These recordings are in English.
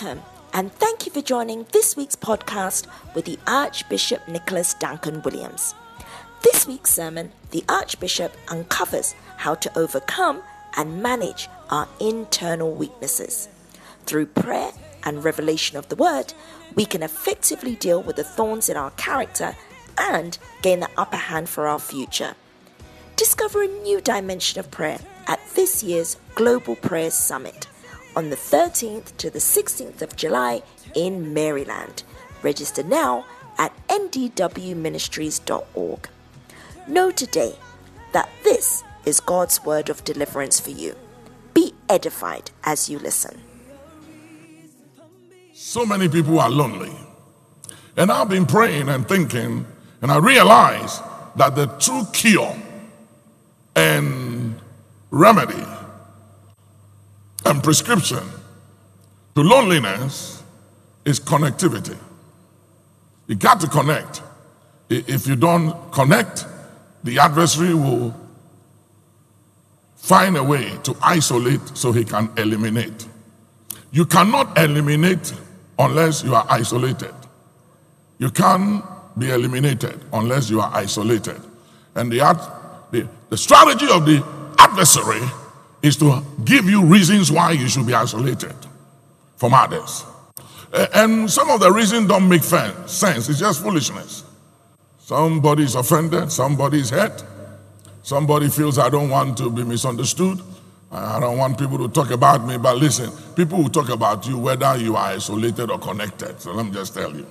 Welcome, and thank you for joining this week's podcast with the Archbishop Nicholas Duncan Williams. This week's sermon, the Archbishop uncovers how to overcome and manage our internal weaknesses. Through prayer and revelation of the Word, we can effectively deal with the thorns in our character and gain the upper hand for our future. Discover a new dimension of prayer at this year's Global Prayer Summit on the 13th to the 16th of July in Maryland. Register now at ndwministries.org. Know today that this is God's word of deliverance for you. Be edified as you listen. So many people are lonely. And I've been praying and thinking, and I realize that the true cure and remedy and prescription to loneliness is connectivity. You got to connect. If you don't connect, the adversary will find a way to isolate so he can eliminate. You cannot eliminate unless you are isolated. You can't be eliminated unless you are isolated. And the, the, the strategy of the adversary is to give you reasons why you should be isolated from others. And some of the reasons don't make sense. It's just foolishness. Somebody is offended, somebody is hurt, somebody feels I don't want to be misunderstood. I don't want people to talk about me, but listen, people will talk about you whether you are isolated or connected. So let me just tell you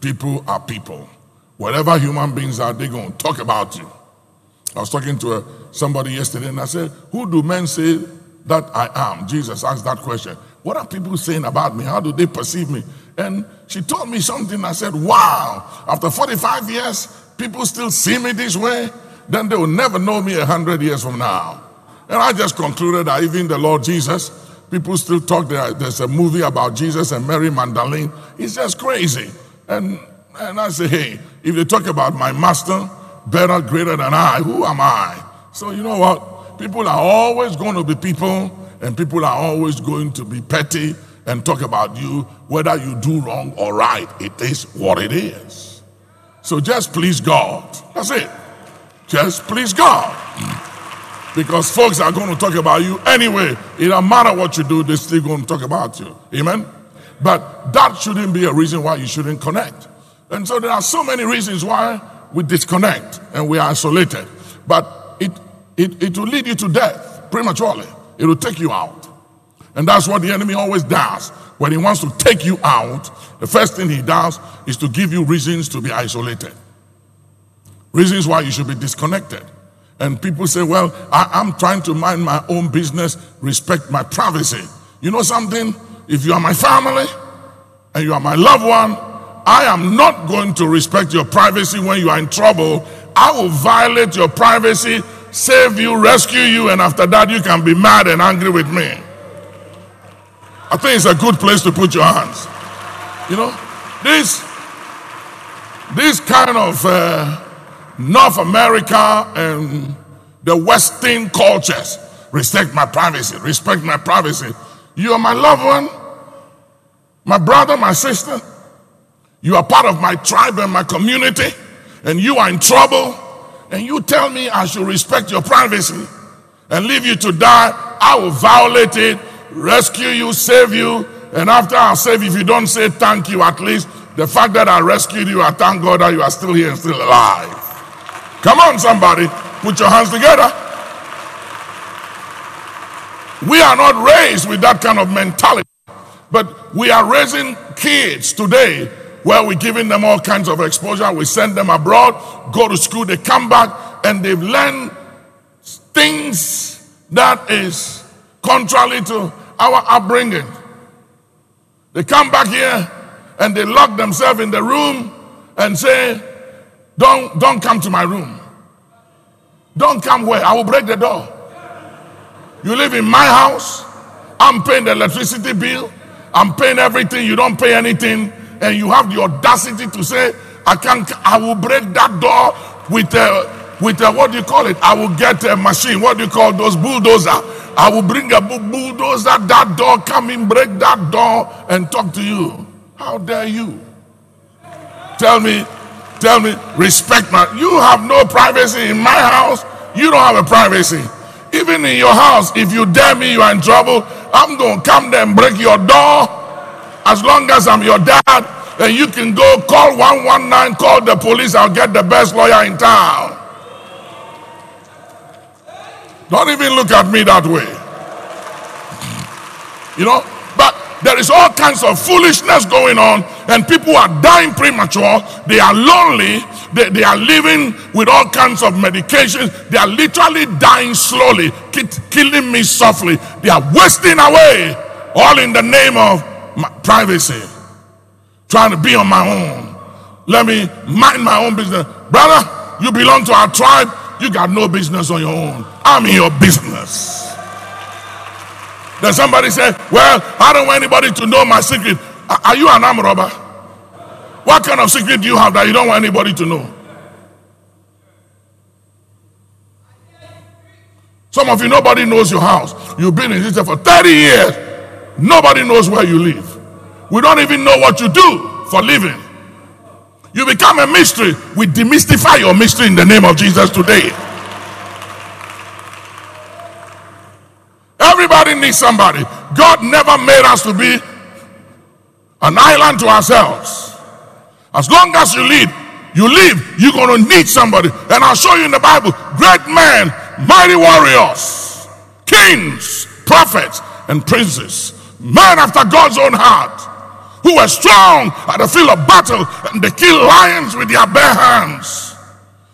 people are people. Whatever human beings are, they're going to talk about you. I was talking to a, somebody yesterday and I said, Who do men say that I am? Jesus asked that question. What are people saying about me? How do they perceive me? And she told me something. I said, Wow, after 45 years, people still see me this way? Then they will never know me a hundred years from now. And I just concluded that even the Lord Jesus, people still talk. There, there's a movie about Jesus and Mary Magdalene. It's just crazy. And, and I say, hey, if they talk about my master, better, greater than I, who am I? So you know what? People are always going to be people, and people are always going to be petty and talk about you, whether you do wrong or right. It is what it is. So just please God. That's it. Just please God. Because folks are going to talk about you anyway. It don't matter what you do, they're still going to talk about you. Amen? But that shouldn't be a reason why you shouldn't connect. And so there are so many reasons why we disconnect and we are isolated. But it, it, it will lead you to death prematurely. It will take you out. And that's what the enemy always does. When he wants to take you out, the first thing he does is to give you reasons to be isolated. Reasons why you should be disconnected. And people say, well, I, am trying to mind my own business, respect my privacy. You know something? If you are my family and you are my loved one, I am not going to respect your privacy when you are in trouble. I will violate your privacy, save you, rescue you, and after that, you can be mad and angry with me. I think it's a good place to put your hands. You know, this, this kind of uh, North America and the Western cultures respect my privacy, respect my privacy. You are my loved one, my brother, my sister. You are part of my tribe and my community, and you are in trouble, and you tell me I should respect your privacy and leave you to die. I will violate it, rescue you, save you, and after I save you, if you don't say thank you, at least the fact that I rescued you, I thank God that you are still here and still alive. Come on, somebody, put your hands together. We are not raised with that kind of mentality, but we are raising kids today where we're giving them all kinds of exposure. We send them abroad, go to school, they come back, and they've learned things that is contrary to our upbringing. They come back here and they lock themselves in the room and say, Don't, don't come to my room. Don't come where? I will break the door. You live in my house. I'm paying the electricity bill. I'm paying everything. You don't pay anything. And you have the audacity to say, I can't, I will break that door with a, with a, what do you call it? I will get a machine. What do you call those bulldozer? I will bring a bulldozer that door, come in, break that door, and talk to you. How dare you? Tell me, tell me, respect my. You have no privacy in my house. You don't have a privacy. Even in your house, if you dare me, you are in trouble. I'm going to come there and break your door. As long as I'm your dad, and you can go call 119, call the police, I'll get the best lawyer in town. Don't even look at me that way. You know, but there is all kinds of foolishness going on, and people are dying premature. They are lonely. They, they are living with all kinds of medications. They are literally dying slowly, killing me softly. They are wasting away, all in the name of privacy trying to be on my own. Let me mind my own business. Brother, you belong to our tribe. You got no business on your own. I'm in your business. Then somebody said, Well, I don't want anybody to know my secret. Are you an arm robber? What kind of secret do you have that you don't want anybody to know? Some of you, nobody knows your house. You've been in this for 30 years. Nobody knows where you live. We don't even know what you do for living. You become a mystery. We demystify your mystery in the name of Jesus today. Everybody needs somebody. God never made us to be an island to ourselves. As long as you live, you live, you're going to need somebody. And I'll show you in the Bible great men, mighty warriors, kings, prophets, and princes, men after God's own heart who were strong at the field of battle and they killed lions with their bare hands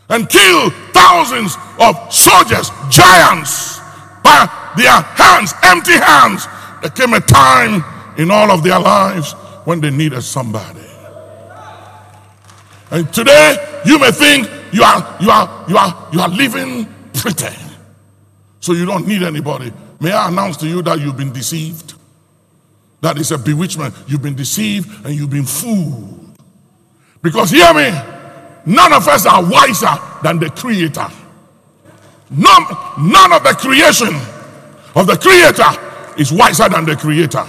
and killed thousands of soldiers, giants, by their hands, empty hands. There came a time in all of their lives when they needed somebody. And today you may think you are you are you are you are living pretty. So you don't need anybody. May I announce to you that you've been deceived? That is a bewitchment. You've been deceived and you've been fooled. Because hear me, none of us are wiser than the Creator. None, none of the creation of the Creator is wiser than the Creator.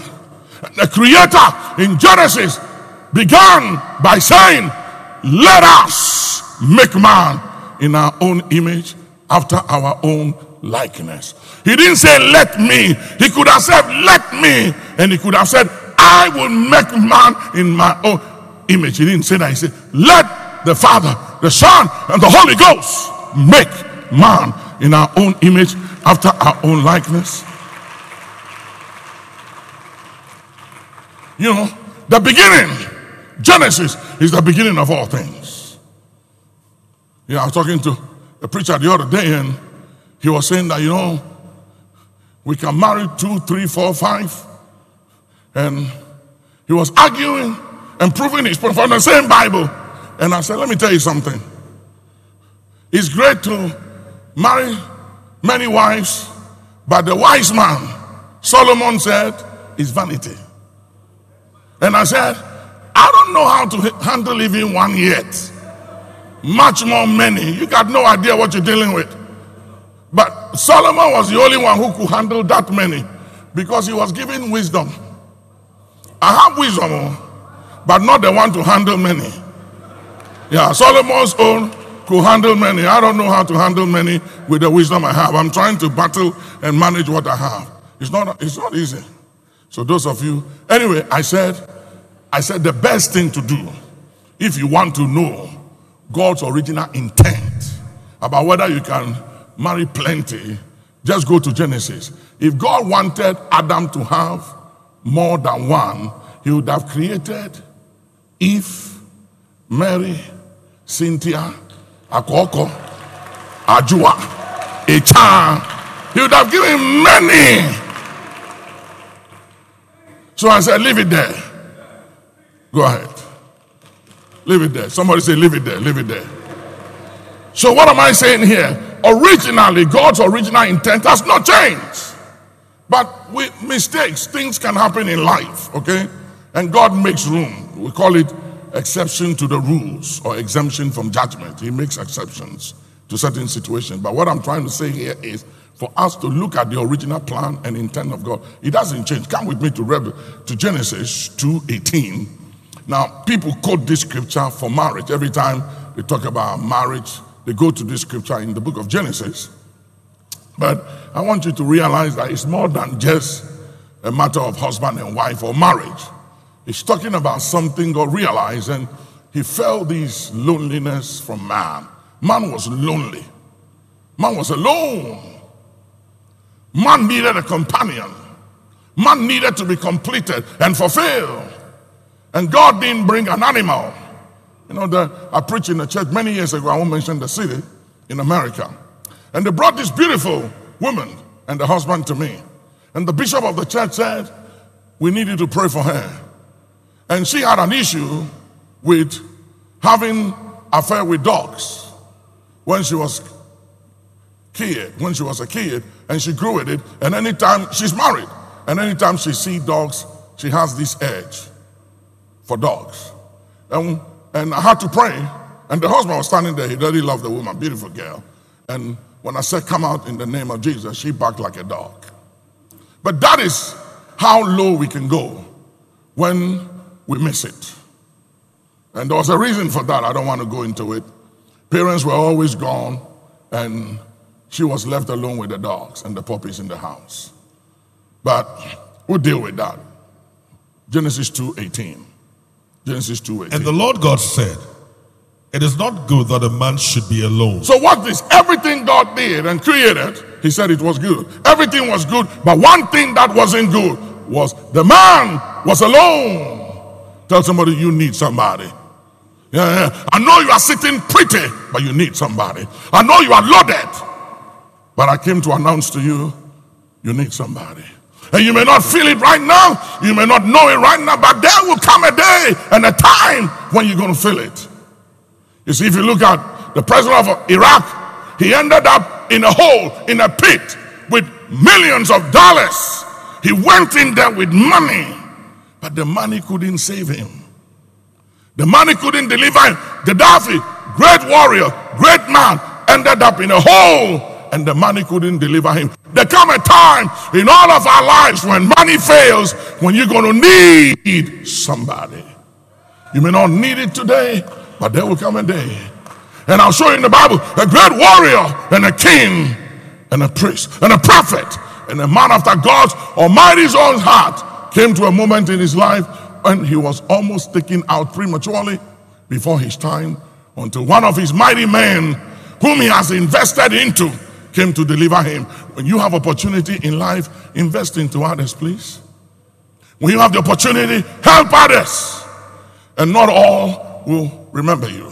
The Creator in Genesis began by saying, Let us make man in our own image after our own likeness. He didn't say, Let me. He could have said, Let me. And he could have said, I will make man in my own image. He didn't say that. He said, Let the Father, the Son, and the Holy Ghost make man in our own image after our own likeness. You know, the beginning, Genesis, is the beginning of all things. Yeah, I was talking to a preacher the other day, and he was saying that, you know, we can marry two, three, four, five. And he was arguing and proving his point from the same Bible. And I said, let me tell you something. It's great to marry many wives, but the wise man, Solomon said, is vanity. And I said, I don't know how to handle even one yet. Much more many. You got no idea what you're dealing with. But Solomon was the only one who could handle that many because he was given wisdom. I have wisdom, oh, but not the one to handle many. Yeah, Solomon's own could handle many. I don't know how to handle many with the wisdom I have. I'm trying to battle and manage what I have. It's not, it's not easy. So those of you, anyway, I said, I said the best thing to do if you want to know God's original intent about whether you can marry plenty, just go to Genesis. If God wanted Adam to have more than one, he would have created Eve, Mary, Cynthia, Akoko, Ajua, Echa. He would have given many. So I said, leave it there. Go ahead. Leave it there. Somebody say, leave it there, leave it there. So, what am I saying here? Originally, God's original intent has not changed. But with mistakes, things can happen in life, okay? And God makes room. We call it exception to the rules or exemption from judgment. He makes exceptions to certain situations. But what I'm trying to say here is for us to look at the original plan and intent of God. It doesn't change. Come with me to Rebel, to Genesis 2:18. Now, people quote this scripture for marriage. Every time they talk about marriage, they go to this scripture in the book of Genesis. But I want you to realize that it's more than just a matter of husband and wife or marriage. He's talking about something God realized, and he felt this loneliness from man. Man was lonely. Man was alone. Man needed a companion. Man needed to be completed and fulfilled. And God didn't bring an animal. You know, the, I preached in a church many years ago, I won't mention the city, in America. And they brought this beautiful woman and the husband to me. And the bishop of the church said, We needed to pray for her. And she had an issue with having affair with dogs when she was kid, when she was a kid, and she grew with it. And anytime she's married, and anytime she sees dogs, she has this edge for dogs. And, and I had to pray, and the husband was standing there. He really loved the woman, beautiful girl. And when I said, Come out in the name of Jesus, she barked like a dog. But that is how low we can go when we miss it. And there was a reason for that. I don't want to go into it. Parents were always gone, and she was left alone with the dogs and the puppies in the house. But we'll deal with that. Genesis 2:18. Genesis 2:18. And the Lord God said, It is not good that a man should be alone. So what this? Everything God did and created, he said it was good. Everything was good, but one thing that wasn't good was the man was alone. Tell somebody you need somebody. Yeah, yeah. I know you are sitting pretty, but you need somebody. I know you are loaded, but I came to announce to you, you need somebody. And you may not feel it right now, you may not know it right now, but there will come a day and a time when you're going to feel it. You see, if you look at the president of Iraq, he ended up in a hole, in a pit with millions of dollars. He went in there with money, but the money couldn't save him. The money couldn't deliver him. Gaddafi, great warrior, great man, ended up in a hole and the money couldn't deliver him. There come a time in all of our lives when money fails, when you're going to need somebody. You may not need it today, but there will come a day. And I'll show you in the Bible a great warrior and a king and a priest and a prophet and a man after God's Almighty's own heart came to a moment in his life when he was almost taken out prematurely before his time until one of his mighty men whom he has invested into came to deliver him. When you have opportunity in life, invest into others, please. When you have the opportunity, help others. And not all will remember you.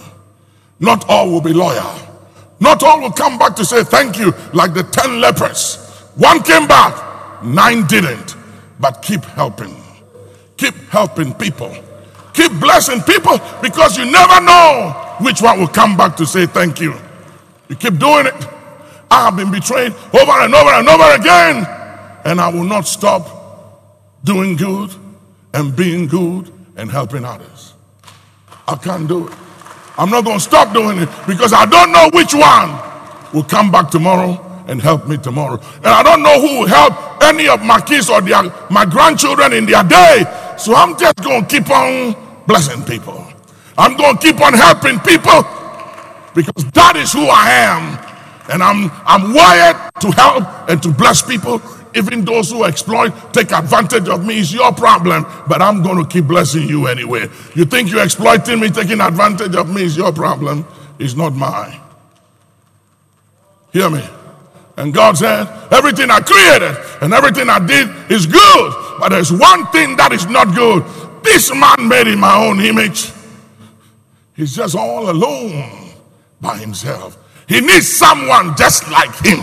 Not all will be loyal. Not all will come back to say thank you like the 10 lepers. One came back, nine didn't. But keep helping. Keep helping people. Keep blessing people because you never know which one will come back to say thank you. You keep doing it I have been betrayed over and over and over again, and I will not stop doing good and being good and helping others. I can't do it. I'm not going to stop doing it because I don't know which one will come back tomorrow and help me tomorrow. And I don't know who will help any of my kids or their, my grandchildren in their day. So I'm just going to keep on blessing people. I'm going to keep on helping people because that is who I am and I'm, I'm wired to help and to bless people. Even those who exploit, take advantage of me is your problem, but I'm going to keep blessing you anyway. You think you're exploiting me, taking advantage of me is your problem, it's not mine. Hear me? And God said, Everything I created and everything I did is good, but there's one thing that is not good. This man made in my own image. He's just all alone by himself. He needs someone just like him.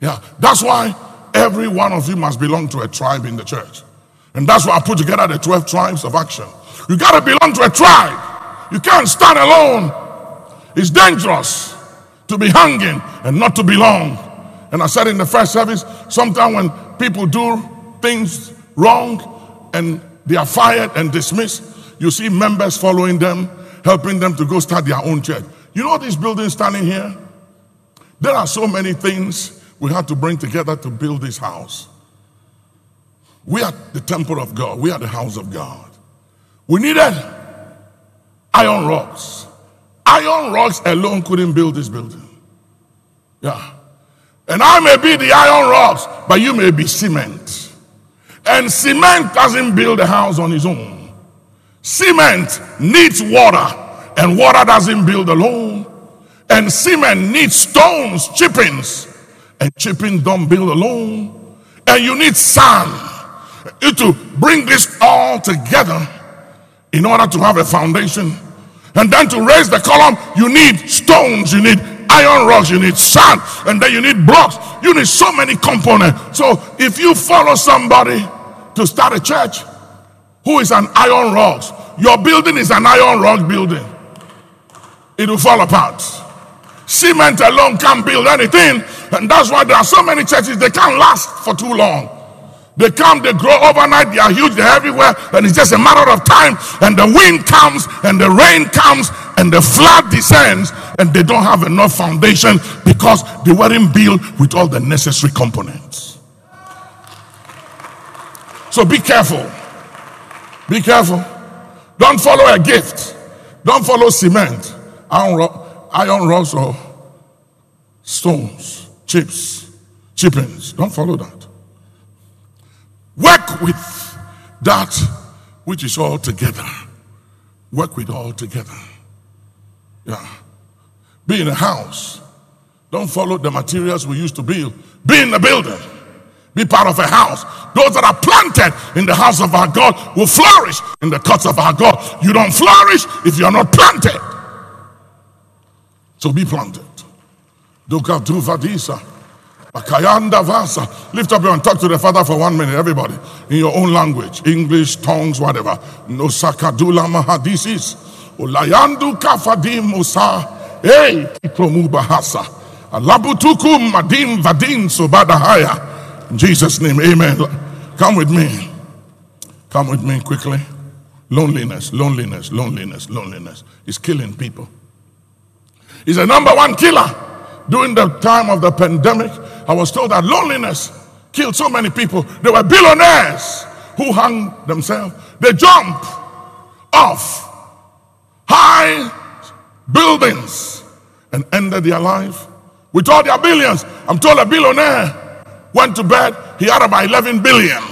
Yeah, that's why every one of you must belong to a tribe in the church. And that's why I put together the 12 tribes of action. You got to belong to a tribe. You can't stand alone. It's dangerous to be hanging and not to belong. And I said in the first service, sometimes when people do things wrong and they are fired and dismissed, you see members following them, helping them to go start their own church. You know this building standing here? There are so many things we had to bring together to build this house. We are the temple of God, we are the house of God. We needed iron rocks. Iron rocks alone couldn't build this building. Yeah. And I may be the iron rocks, but you may be cement. And cement doesn't build a house on its own. Cement needs water, and water doesn't build alone. And cement needs stones, chippings, and chipping don't build alone. And you need sand to bring this all together in order to have a foundation. And then to raise the column, you need stones, you need iron rocks, you need sand, and then you need blocks. You need so many components. So if you follow somebody to start a church who is an iron rocks, your building is an iron rod building. It will fall apart. Cement alone can't build anything, and that's why there are so many churches they can't last for too long. They come, they grow overnight, they are huge, they're everywhere, and it's just a matter of time. And the wind comes, and the rain comes, and the flood descends, and they don't have enough foundation because they weren't built with all the necessary components. So be careful. Be careful. Don't follow a gift. Don't follow cement, iron, ro- iron rods, or stones, chips, chippings. Don't follow that. Work with that which is all together. Work with all together. Yeah. Be in a house. Don't follow the materials we used to build. Be in the building. Be part of a house. Those that are planted in the house of our God will flourish in the courts of our God. You don't flourish if you're not planted. So be planted. Dukatuvadisa. Akayanda Vasa. Lift up your and talk to the Father for one minute, everybody, in your own language, English, tongues, whatever. No sakadula mahadisis. Ulayandu kafadim musa. Hey, kitomu bahasa. Alabutukum madim vadim sobadahaya. In Jesus' name, amen. Come with me. Come with me quickly. Loneliness, loneliness, loneliness, loneliness is killing people. He's a number one killer. During the time of the pandemic, I was told that loneliness killed so many people. There were billionaires who hung themselves. They jump off high buildings and ended their life with all their billions. I'm told a billionaire went to bed, he had about 11 billion.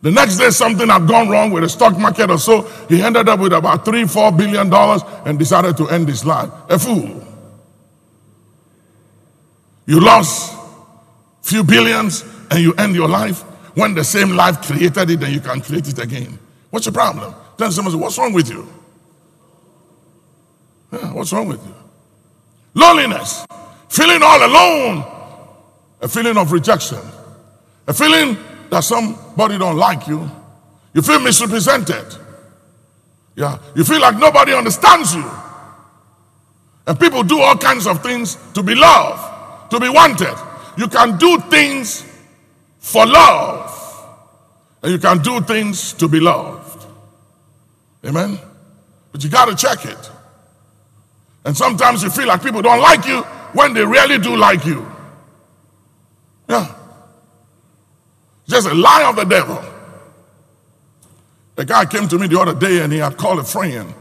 The next day, something had gone wrong with the stock market or so. He ended up with about three, four billion dollars and decided to end his life. A fool. You lost few billions and you end your life when the same life created it and you can create it again. What's your problem? Then someone says, What's wrong with you? Yeah, what's wrong with you? Loneliness, feeling all alone, a feeling of rejection, a feeling that somebody don't like you. You feel misrepresented. Yeah, you feel like nobody understands you. And people do all kinds of things to be loved, to be wanted. You can do things for love, and you can do things to be loved. Amen? But you got to check it. And sometimes you feel like people don't like you when they really do like you. Yeah. Just a lie of the devil. A guy came to me the other day and he had called a friend.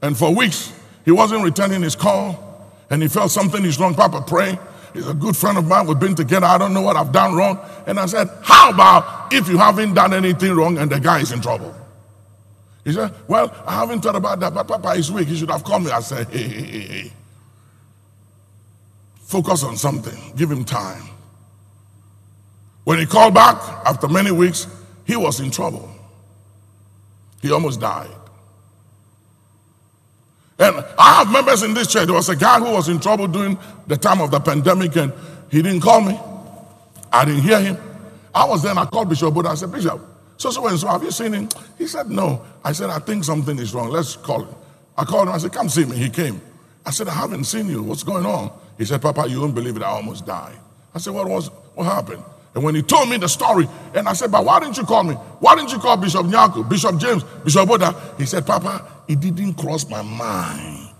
And for weeks, he wasn't returning his call. And he felt something is wrong. Papa, pray. He's a good friend of mine. We've been together. I don't know what I've done wrong. And I said, How about if you haven't done anything wrong and the guy is in trouble? He said, Well, I haven't thought about that, but Papa is weak. He should have called me. I said, Hey, hey, hey, hey. Focus on something. Give him time. When he called back after many weeks, he was in trouble. He almost died. And I have members in this church. There was a guy who was in trouble during the time of the pandemic, and he didn't call me. I didn't hear him. I was there I called Bishop Buddha. I said, Bishop, so so and so, have you seen him? He said, No. I said, I think something is wrong. Let's call him. I called him. I said, Come see me. He came. I said, I haven't seen you. What's going on? He said, Papa, you won't believe it. I almost died. I said, What was what happened? And when he told me the story, and I said, But why didn't you call me? Why didn't you call Bishop Nyaku, Bishop James, Bishop Buddha? He said, Papa, it didn't cross my mind.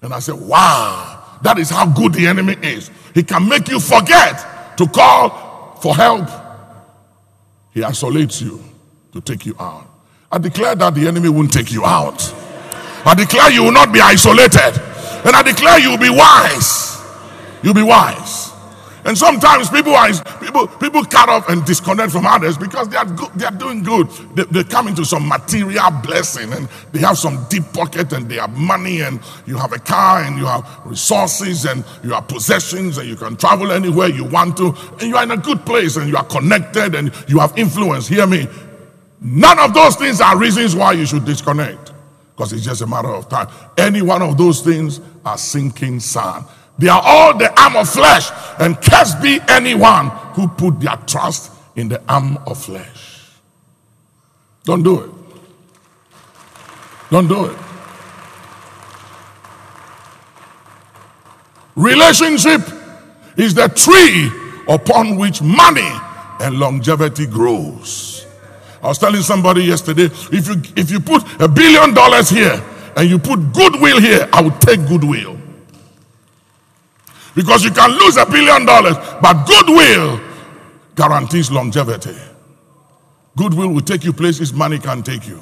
And I said, Wow, That is how good the enemy is. He can make you forget to call for help. He isolates you to take you out. I declare that the enemy won't take you out. I declare you will not be isolated. And I declare you will be wise. You'll be wise. And sometimes people are people people cut off and disconnect from others because they are good, they are doing good. They, they come into some material blessing and they have some deep pocket and they have money and you have a car and you have resources and you have possessions and you can travel anywhere you want to and you are in a good place and you are connected and you have influence. Hear me. None of those things are reasons why you should disconnect because it's just a matter of time. Any one of those things are sinking sand. They are all the arm of flesh, and cursed be anyone who put their trust in the arm of flesh. Don't do it. Don't do it. Relationship is the tree upon which money and longevity grows. I was telling somebody yesterday if you if you put a billion dollars here and you put goodwill here, I would take goodwill. Because you can lose a billion dollars, but goodwill guarantees longevity. Goodwill will take you places money can take you.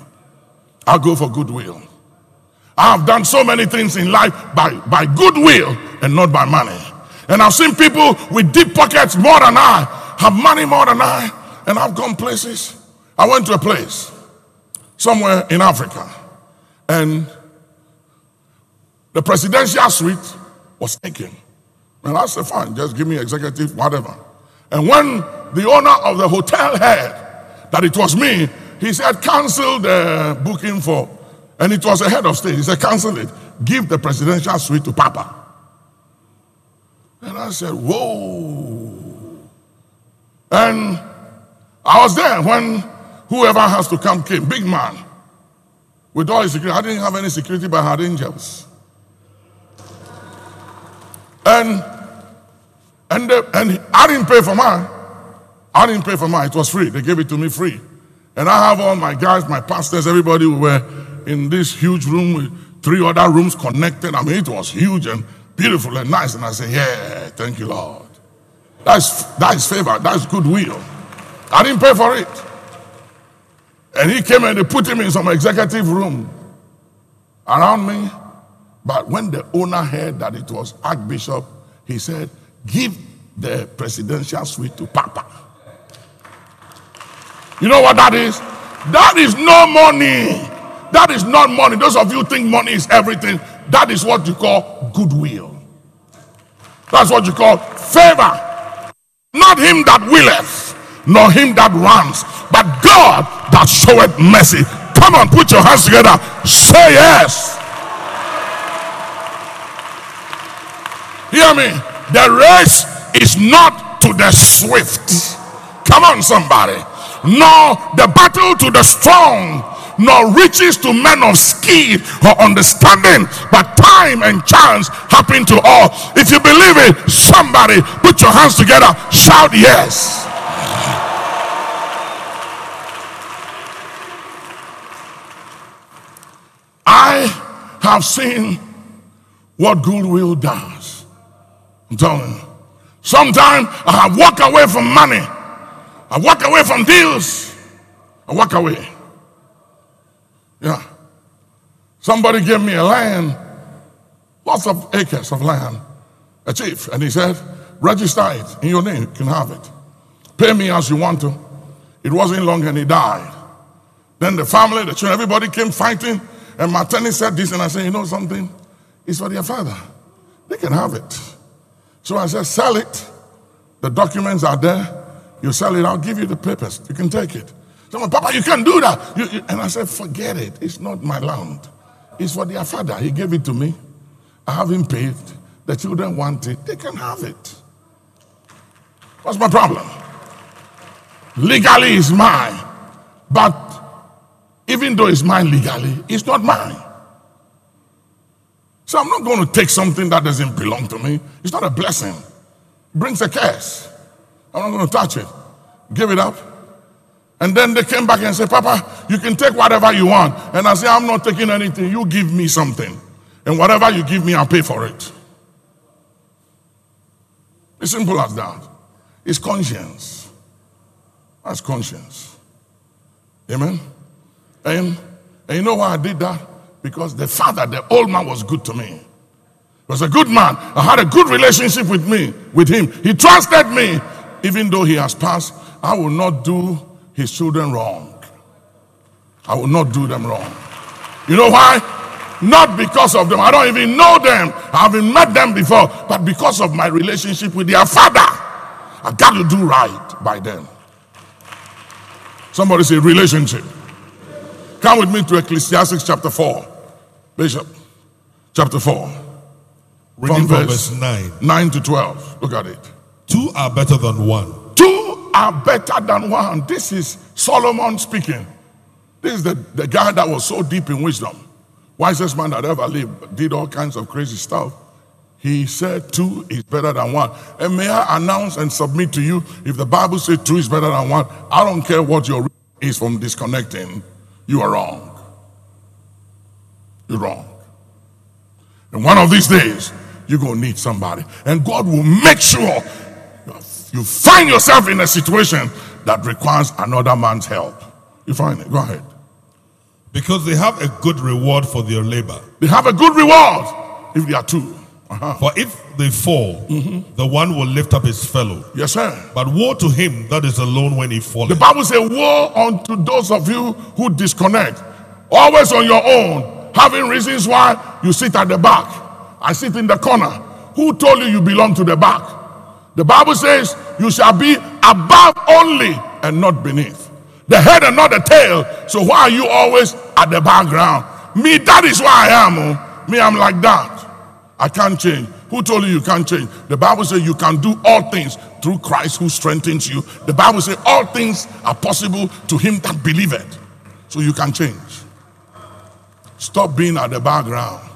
I'll go for goodwill. I have done so many things in life by, by goodwill and not by money. And I've seen people with deep pockets more than I, have money more than I, and I've gone places. I went to a place somewhere in Africa, and the presidential suite was taken. And I said, fine, just give me executive, whatever. And when the owner of the hotel heard that it was me, he said, cancel the booking for, and it was a head of state. He said, cancel it. Give the presidential suite to Papa. And I said, whoa. And I was there when whoever has to come came, big man. With all his security, I didn't have any security, but I had angels. And and, they, and I didn't pay for mine. I didn't pay for mine. It was free. They gave it to me free. And I have all my guys, my pastors, everybody were in this huge room with three other rooms connected. I mean, it was huge and beautiful and nice. And I said, Yeah, thank you, Lord. That's, that's favor. That's goodwill. I didn't pay for it. And he came and they put him in some executive room around me. But when the owner heard that it was Archbishop, he said, give the presidential suite to Papa. You know what that is? That is no money. That is not money. Those of you think money is everything. That is what you call goodwill. That's what you call favor. Not him that willeth, nor him that runs, but God that showeth mercy. Come on, put your hands together. Say yes. Hear me. The race is not to the swift. Come on, somebody. Nor the battle to the strong, nor riches to men of skill or understanding, but time and chance happen to all. If you believe it, somebody put your hands together, shout yes. I have seen what goodwill does. I'm telling you. Sometimes I walk away from money. I walk away from deals. I walk away. Yeah. Somebody gave me a land, lots of acres of land, a chief, and he said, register it in your name, you can have it. Pay me as you want to. It wasn't long and he died. Then the family, the children, everybody came fighting. And my attorney said this, and I said, You know something? It's for their father. They can have it. So I said, sell it. The documents are there. You sell it, I'll give you the papers. You can take it. Someone, Papa, you can't do that. You, you, and I said, forget it. It's not my land. It's for their father. He gave it to me. I haven't paid. The children want it. They can have it. What's my problem? Legally, it's mine. But even though it's mine legally, it's not mine. So I'm not going to take something that doesn't belong to me. It's not a blessing. It brings a curse. I'm not going to touch it. Give it up. And then they came back and said, Papa, you can take whatever you want. And I said, I'm not taking anything. You give me something. And whatever you give me, I'll pay for it. It's simple as that. It's conscience. That's conscience. Amen. And, and you know why I did that? Because the father, the old man, was good to me. He was a good man. I had a good relationship with me, with him. He trusted me, even though he has passed. I will not do his children wrong. I will not do them wrong. You know why? Not because of them. I don't even know them. I haven't met them before. But because of my relationship with their father, I got to do right by them. Somebody say relationship. Come with me to Ecclesiastes chapter 4. Bishop, chapter 4. Reading from verse 9. 9 to 12. Look at it. Two are better than one. Two are better than one. This is Solomon speaking. This is the, the guy that was so deep in wisdom. Wisest man that ever lived, did all kinds of crazy stuff. He said two is better than one. And may I announce and submit to you if the Bible says two is better than one, I don't care what your is from disconnecting, you are wrong. You're wrong. And one of these days, you're going to need somebody. And God will make sure you find yourself in a situation that requires another man's help. You find it. Go ahead. Because they have a good reward for their labor. They have a good reward if they are two. Uh-huh. For if they fall, the one will lift up his fellow. Yes, sir. But woe to him that is alone when he falls. The. Bible says, Woe unto those of you who disconnect, always on your own, having reasons why you sit at the back. I sit in the corner. Who told you you belong to the back? The Bible says, You shall be above only and not beneath. The head and not the tail. So why are you always at the background? Me, that is why I am. oh. Me, I'm like that. I can't change. Who told you you can't change? The Bible says you can do all things through Christ who strengthens you. The Bible says all things are possible to him that believeth. So you can change. Stop being at the background.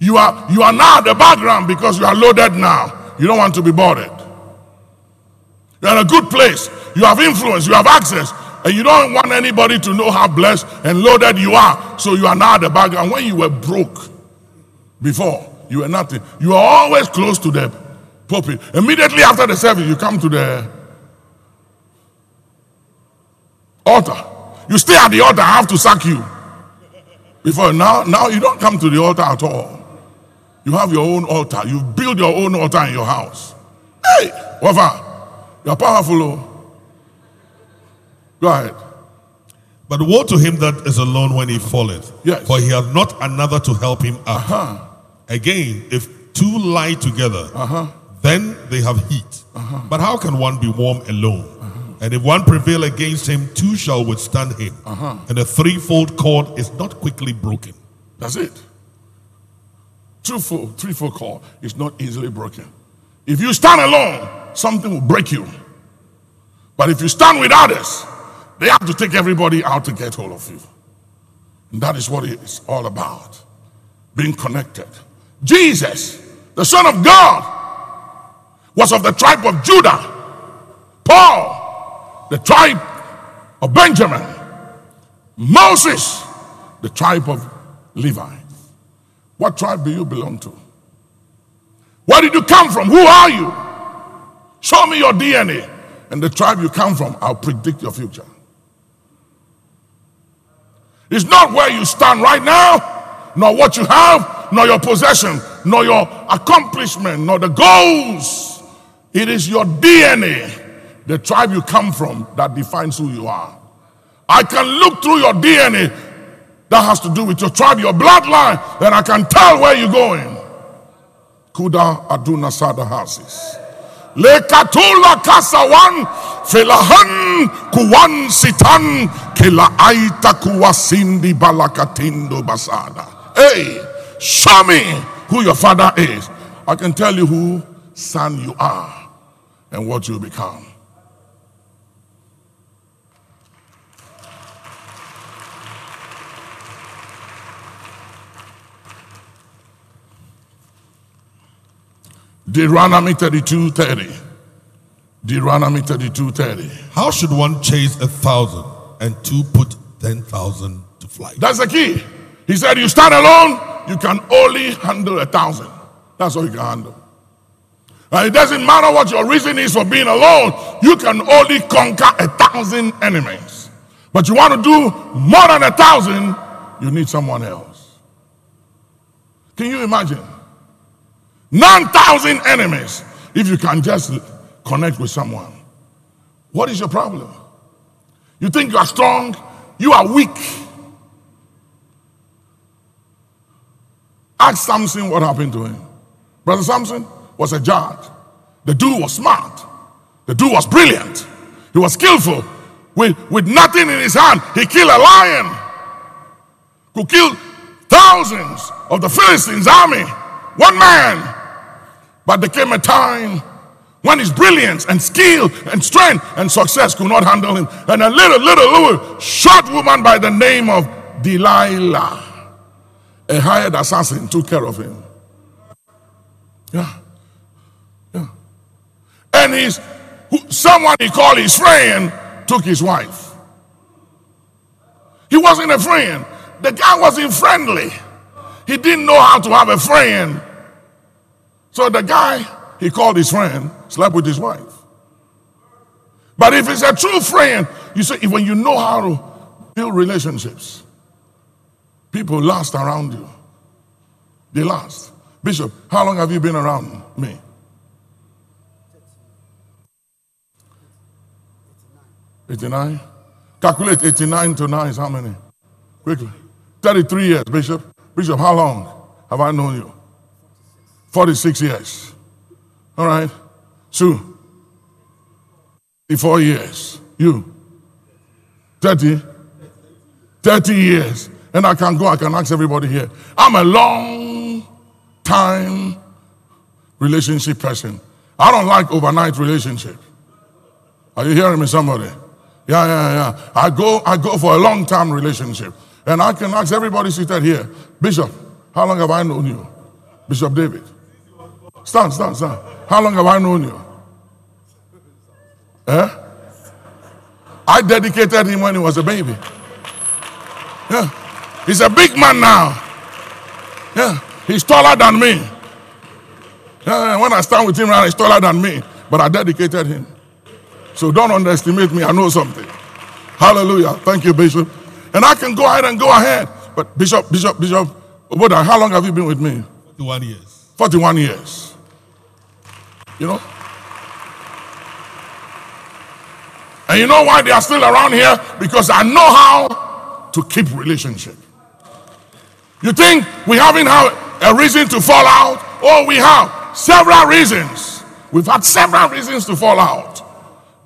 You are you are now at the background because you are loaded now. You don't want to be bothered. You're in a good place. You have influence, you have access, and you don't want anybody to know how blessed and loaded you are. So you are now at the background. When you were broke before, you were nothing. You are always close to the pulpit. Immediately after the service, you come to the altar. You stay at the altar, I have to sack you. Before now, now you don't come to the altar at all. You have your own altar. You build your own altar in your house. Hey, whatever. You're powerful. oh. Go ahead. But woe to him that is alone when he falleth. Yes. For he hath not another to help him up. Uh-huh. Again, if two lie together, uh-huh. then they have heat. Uh-huh. But how can one be warm alone? And if one prevail against him, two shall withstand him. Uh-huh. And a threefold cord is not quickly broken. That's it. Twofold, threefold cord is not easily broken. If you stand alone, something will break you. But if you stand with others, they have to take everybody out to get hold of you. And that is what it's all about being connected. Jesus, the Son of God, was of the tribe of Judah. Paul, the tribe of Benjamin. Moses, the tribe of Levi. What tribe do you belong to? Where did you come from? Who are you? Show me your DNA. And the tribe you come from, I'll predict your future. It's not where you stand right now, nor what you have, nor your possession, nor your accomplishment, nor the goals. It is your DNA, the tribe you come from, that defines who you are. I can look through your DNA that has to do with your tribe, your bloodline, and I can tell where you're going. Kuda aduna sada hasis. Lekatula kasawan filahan kuwan sitan kila aita kuwasindi balakatindo basada. Hey, show me who your father is. I can tell you who son you are and what you become. Deuteronomy 32 30. Deuteronomy 32 30. How should one chase a thousand and two put ten thousand to flight? That's the key. He said, You stand alone, you can only handle a thousand. That's all you can handle. And it doesn't matter what your reason is for being alone, you can only conquer a thousand enemies. But you want to do more than a thousand, you need someone else. Can you imagine? 9,000 enemies if you can just connect with someone. What is your problem? You think you are strong, you are weak. Ask Samson what happened to him. Brother Samson was a judge. The dude was smart. The dude was brilliant. He was skillful. With, with nothing in his hand, he killed a lion. Could kill thousands of the Philistines' army. One man. But there came a time when his brilliance and skill and strength and success could not handle him. And a little, little, little short woman by the name of Delilah, a hired assassin, took care of him. Yeah. Yeah. And his someone he called his friend took his wife. He wasn't a friend. The guy wasn't friendly. He didn't know how to have a friend. So the guy, he called his friend, slept with his wife. But if it's a true friend, you see, when you know how to build relationships, people last around you. They last. Bishop, how long have you been around me? 89. Calculate 89 to 9 is how many? Quickly. 33 years, Bishop. Bishop, how long have I known you? 46 years. All right. Sue. 34 years. You. 30. 30 years. And I can go, I can ask everybody here. I'm a long time relationship person. I don't like overnight relationship. Are you hearing me, somebody? Yeah, yeah, yeah. I go, I go for a long time relationship. And I can ask everybody seated here, Bishop, how long have I known you? Bishop David. Stand, stand, stand. How long have I known you? Eh? I dedicated him when he was a baby. Yeah. He's a big man now. Yeah. He's taller than me. Yeah, when I stand with him around, he's taller than me. But I dedicated him. So don't underestimate me. I know something. Hallelujah. Thank you, Bishop. And I can go ahead and go ahead. But Bishop, Bishop, Bishop, how long have you been with me? 41 years. 41 years. You know? And you know why they are still around here? Because I know how to keep relationship. You think we haven't had a reason to fall out? Oh, we have several reasons. We've had several reasons to fall out.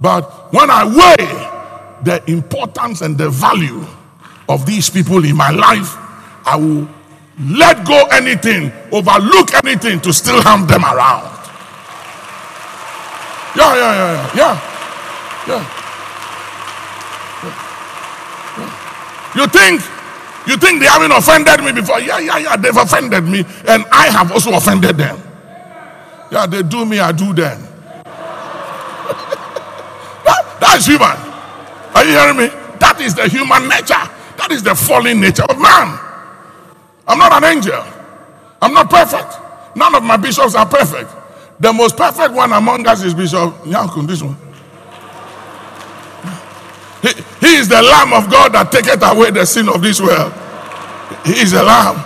But when I weigh the importance and the value of these people in my life, I will let go anything, overlook anything to still have them around. Yeah, yeah, yeah, yeah, yeah, yeah. You think you think they haven't offended me before? Yeah, yeah, yeah. They've offended me, and I have also offended them. Yeah, they do me, I do them. That's human. Are you hearing me? That is the human nature. That is the fallen nature of man. I'm not an angel. I'm not perfect. None of my bishops are perfect. The most perfect one among us is Bishop Yakun, this one. He, he is the Lamb of God that taketh away the sin of this world. He is a lamb.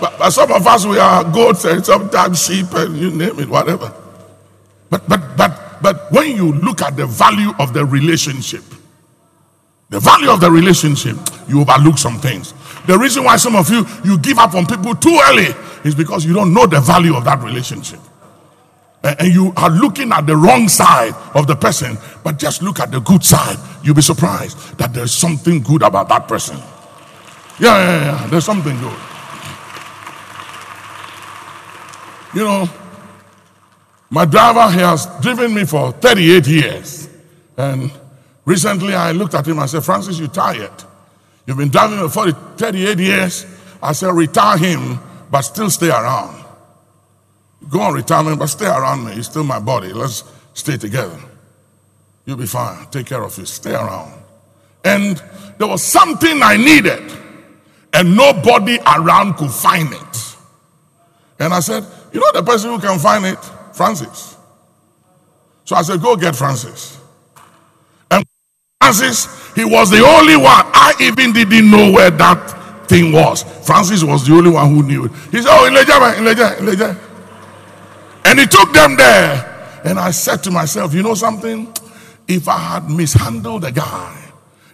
But, but some of us, we are goats and sometimes sheep and you name it, whatever. But, but, but but when you look at the value of the relationship, the value of the relationship, you overlook some things. The reason why some of you you give up on people too early is because you don't know the value of that relationship. Uh, and you are looking at the wrong side of the person, but just look at the good side. You'll be surprised that there's something good about that person. Yeah, yeah, yeah. There's something good. You know, my driver he has driven me for 38 years. And recently I looked at him and said, Francis, you're tired. You've been driving for 38 years. I said, retire him, but still stay around. Go on retirement, but stay around me. He's still my body. Let's stay together. You'll be fine. Take care of you. Stay around. And there was something I needed, and nobody around could find it. And I said, You know the person who can find it? Francis. So I said, Go get Francis. And Francis, he was the only one. I even didn't know where that thing was. Francis was the only one who knew it. He said, Oh, Leja, in Leja. And he took them there. And I said to myself, You know something? If I had mishandled the guy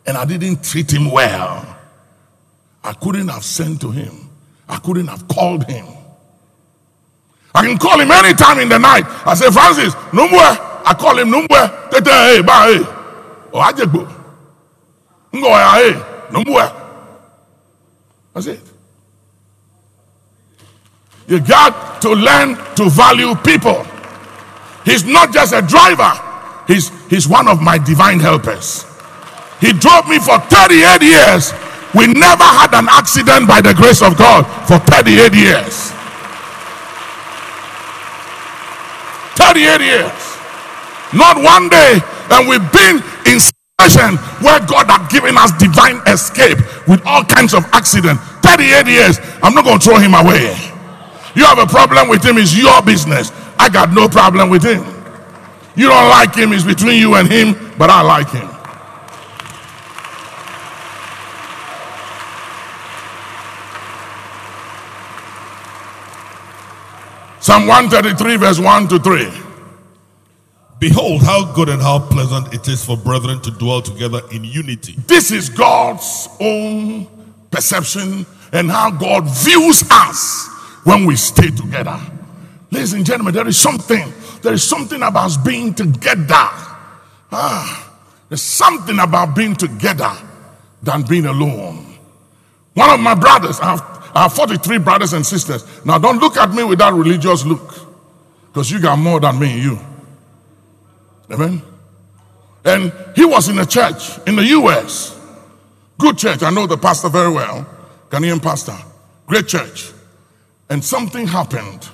and I didn't treat him well, I couldn't have sent to him. I couldn't have called him. I can call him anytime in the night. I say, Francis, Numbwe. I call him Numbwe. Tete, hey, hey. Oh, Ajegbo. Ngo, eh, hey, Numbwe. That's it. You got to learn to value people. He's not just a driver, he's, he's one of my divine helpers. He drove me for 38 years. We never had an accident by the grace of God for 38 years. 38 years. Not one day. And we've been in situation where God had given us divine escape with all kinds of accident. 38 years. I'm not going to throw him away. You have a problem with him, it's your business. I got no problem with him. You don't like him, it's between you and him, but I like him. Psalm 133, verse 1 to 3. Behold, how good and how pleasant it is for brethren to dwell together in unity. This is God's own perception and how God views us when we stay together. Ladies and gentlemen, there is something, there is something about being together. Ah, there's something about being together than being alone. One of my brothers, I have, I have 43 brothers and sisters. Now, don't look at me with that religious look because you got more than me, and you. Amen. And he was in a church in the US. Good church. I know the pastor very well. Ghanaian pastor. Great church. And something happened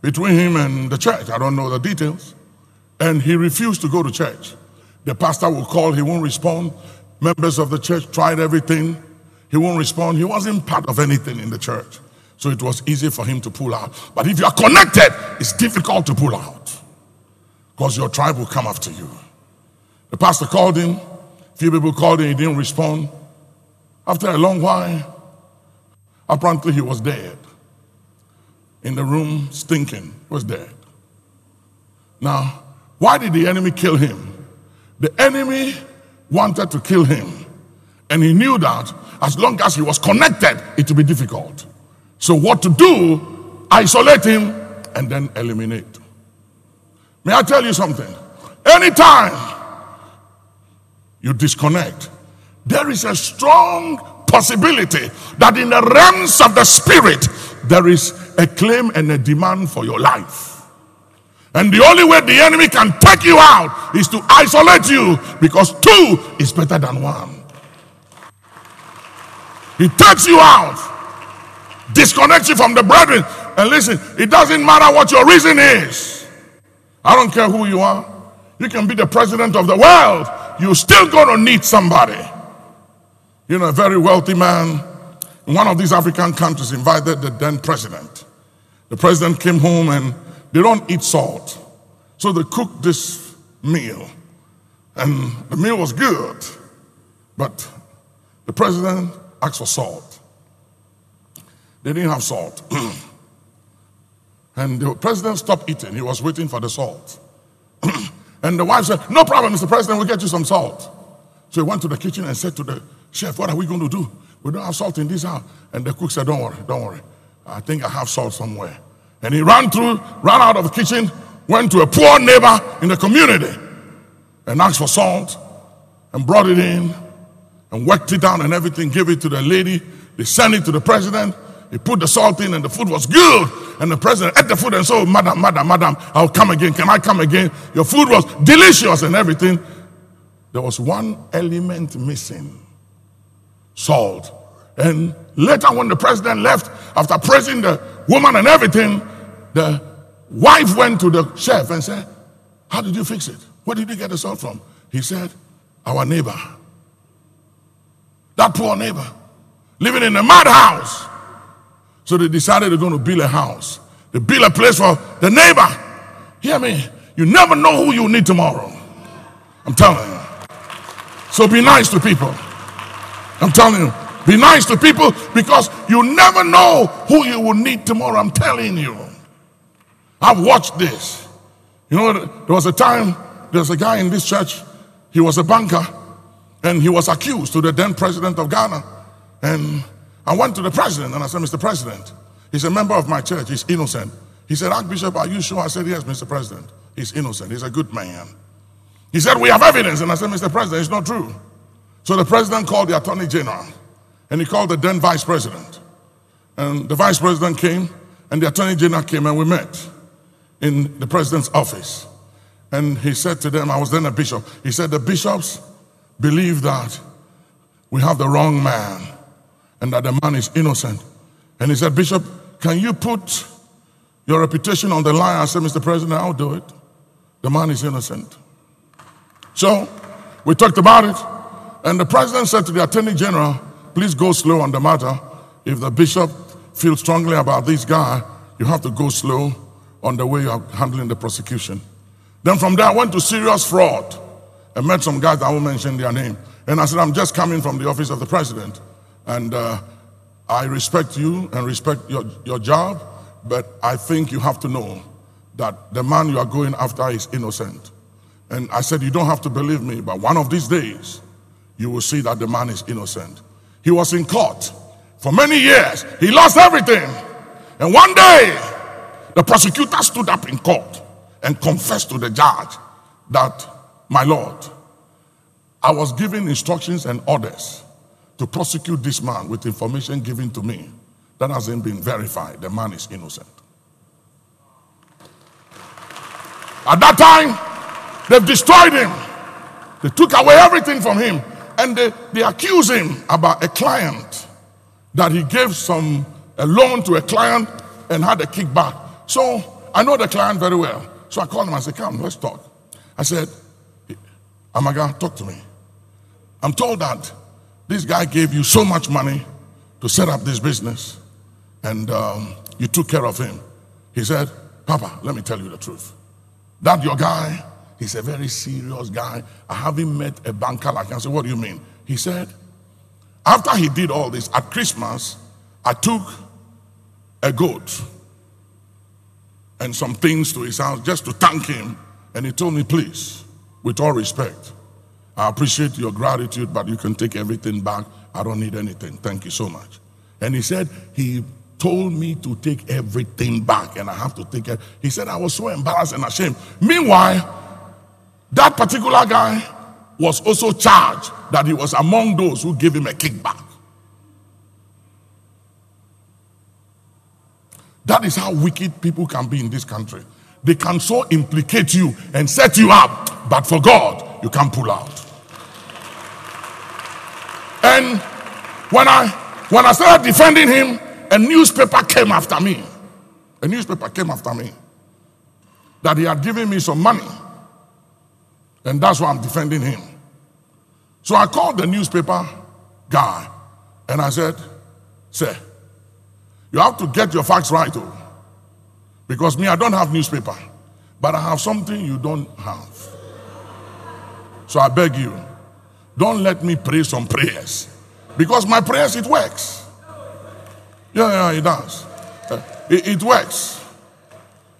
between him and the church. I don't know the details. And he refused to go to church. The pastor will call, he won't respond. Members of the church tried everything. He won't respond. He wasn't part of anything in the church. So it was easy for him to pull out. But if you are connected, it's difficult to pull out because your tribe will come after you. The pastor called him. a Few people called him. He didn't respond. After a long while, apparently he was dead. In the room, stinking, was dead. Now, why did the enemy kill him? The enemy wanted to kill him. And he knew that as long as he was connected, it would be difficult. So, what to do? Isolate him and then eliminate. May I tell you something? Anytime you disconnect, there is a strong possibility that in the realms of the spirit, there is a claim and a demand for your life. And the only way the enemy can take you out is to isolate you because two is better than one. He takes you out, disconnects you from the brethren. And listen, it doesn't matter what your reason is. I don't care who you are. You can be the president of the world. You're still going to need somebody. You know, a very wealthy man one of these African countries invited the then president. The president came home and they don't eat salt. So they cooked this meal. And the meal was good. But the president asked for salt. They didn't have salt. and the president stopped eating. He was waiting for the salt. and the wife said, No problem, Mr. President, we'll get you some salt. So he went to the kitchen and said to the chef, What are we going to do? We don't have salt in this house. And the cook said, Don't worry, don't worry. I think I have salt somewhere. And he ran through, ran out of the kitchen, went to a poor neighbor in the community and asked for salt and brought it in and worked it down and everything, gave it to the lady. They sent it to the president. He put the salt in and the food was good. And the president ate the food and said, Madam, Madam, Madam, I'll come again. Can I come again? Your food was delicious and everything. There was one element missing salt. And later, when the president left, after praising the woman and everything, the wife went to the chef and said, How did you fix it? Where did you get the salt from? He said, Our neighbor. That poor neighbor living in a madhouse. So they decided they're going to build a house. They build a place for the neighbor. Hear me. You never know who you need tomorrow. I'm telling you. So be nice to people. I'm telling you. Be nice to people because you never know who you will need tomorrow. I'm telling you. I've watched this. You know, there was a time, there's a guy in this church, he was a banker, and he was accused to the then president of Ghana. And I went to the president and I said, Mr. President, he's a member of my church, he's innocent. He said, Archbishop, are you sure? I said, Yes, Mr. President. He's innocent, he's a good man. He said, We have evidence. And I said, Mr. President, it's not true. So the president called the attorney general and he called the then vice president. And the vice president came and the attorney general came and we met in the president's office. And he said to them, I was then a bishop, he said, The bishops believe that we have the wrong man and that the man is innocent. And he said, Bishop, can you put your reputation on the line? I said, Mr. President, I'll do it. The man is innocent. So we talked about it. And the president said to the attorney general, please go slow on the matter. If the bishop feels strongly about this guy, you have to go slow on the way you're handling the prosecution. Then from there, I went to serious fraud and met some guys, I won't mention their name. And I said, I'm just coming from the office of the president. And uh, I respect you and respect your, your job, but I think you have to know that the man you are going after is innocent. And I said, You don't have to believe me, but one of these days, you will see that the man is innocent. He was in court for many years, he lost everything. And one day, the prosecutor stood up in court and confessed to the judge that, My Lord, I was given instructions and orders to prosecute this man with information given to me that hasn't been verified. The man is innocent. At that time, they've destroyed him. They took away everything from him. And they, they accuse him about a client that he gave some a loan to a client and had a kickback. So I know the client very well. So I called him and said, Come, let's talk. I said, Amaga, talk to me. I'm told that this guy gave you so much money to set up this business and um, you took care of him. He said, Papa, let me tell you the truth. That your guy, he's a very serious guy. I haven't met a banker like him. I said, What do you mean? He said, After he did all this, at Christmas, I took a goat and some things to his house just to thank him. And he told me, Please, with all respect, I appreciate your gratitude, but you can take everything back. I don't need anything. Thank you so much. And he said, He told me to take everything back and I have to take it. He said, I was so embarrassed and ashamed. Meanwhile, that particular guy was also charged that he was among those who gave him a kickback. That is how wicked people can be in this country. They can so implicate you and set you up, but for God, you can't pull out. And when I when I started defending him, a newspaper came after me. A newspaper came after me that he had given me some money. And that's why I'm defending him. So I called the newspaper guy and I said, Sir, you have to get your facts right, oh. Because me, I don't have newspaper, but I have something you don't have. So I beg you, don't let me pray some prayers. Because my prayers, it works. Yeah, yeah, it does. Uh, it, it works.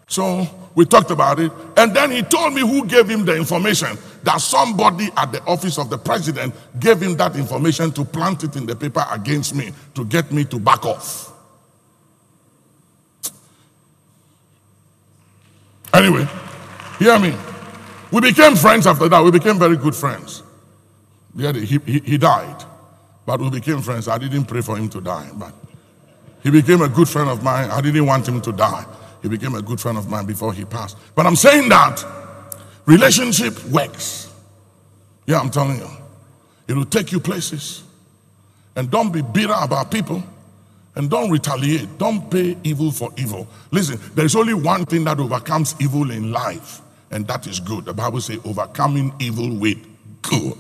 So we talked about it. And then he told me who gave him the information that somebody at the office of the president gave him that information to plant it in the paper against me to get me to back off. Anyway, hear me. We became friends after that. We became very good friends. Yeah, he, he, he died, but we became friends. I didn't pray for him to die, but he became a good friend of mine. I didn't want him to die. He became a good friend of mine before he passed. But I'm saying that relationship works. Yeah, I'm telling you. It will take you places. And don't be bitter about people. And don't retaliate. Don't pay evil for evil. Listen, there's only one thing that overcomes evil in life, and that is good. The Bible says, overcoming evil with good.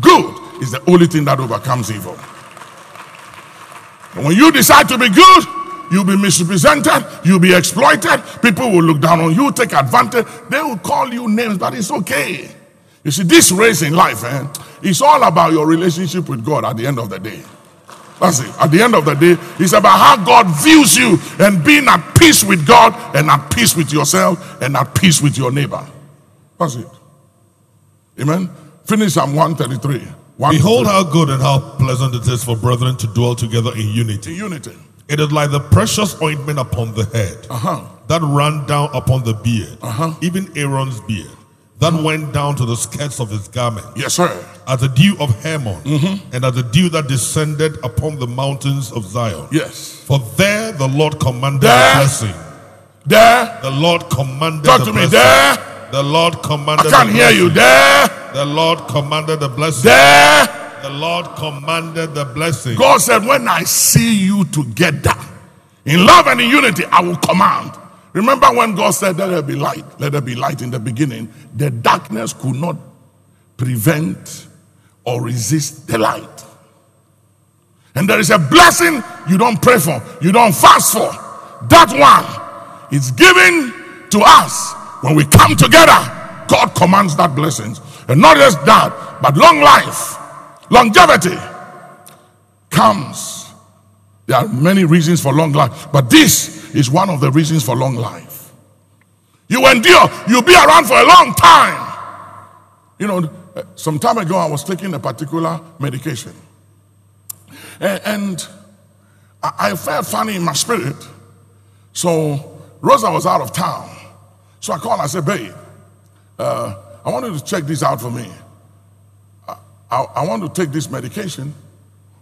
Good is the only thing that overcomes evil. And when you decide to be good, you'll be misrepresented, you'll be exploited, people will look down on you, take advantage, they will call you names, but it's okay. You see, this race in life, eh, it's all about your relationship with God at the end of the day. That's it. At the end of the day, it's about how God views you and being at peace with God and at peace with yourself and at peace with your neighbor. That's it. Amen. Finish Psalm 133. One Behold how good and how pleasant it is for brethren to dwell together in unity. in unity. It is like the precious ointment upon the head Uh-huh. that ran down upon the beard, Uh-huh. even Aaron's beard, that went down to the skirts of his garment, Yes, sir. as the dew of Hermon, Mm-hmm. and as the dew that descended upon the mountains of Zion. Yes. For there the Lord commanded There. the blessing. There. The Lord commanded Talk the to me. blessing. There. The Lord commanded I can't the hear blessing. you. There. The Lord commanded the blessing. There. The Lord commanded the blessing. God said, When I see you together in love and in unity, I will command. Remember when God said, Let there be light, let there be light in the beginning, the darkness could not prevent or resist the light. And there is a blessing you don't pray for, you don't fast for. That one is given to us when we come together. God commands that blessings. And not just that, but long life, longevity comes. There are many reasons for long life, but this is one of the reasons for long life. You endure, you'll be around for a long time. You know, some time ago, I was taking a particular medication, and, I felt funny in my spirit. So, Rosa was out of town. So I called, I said, Babe, uh, I wanted to check this out for me. I, I, want to take this medication,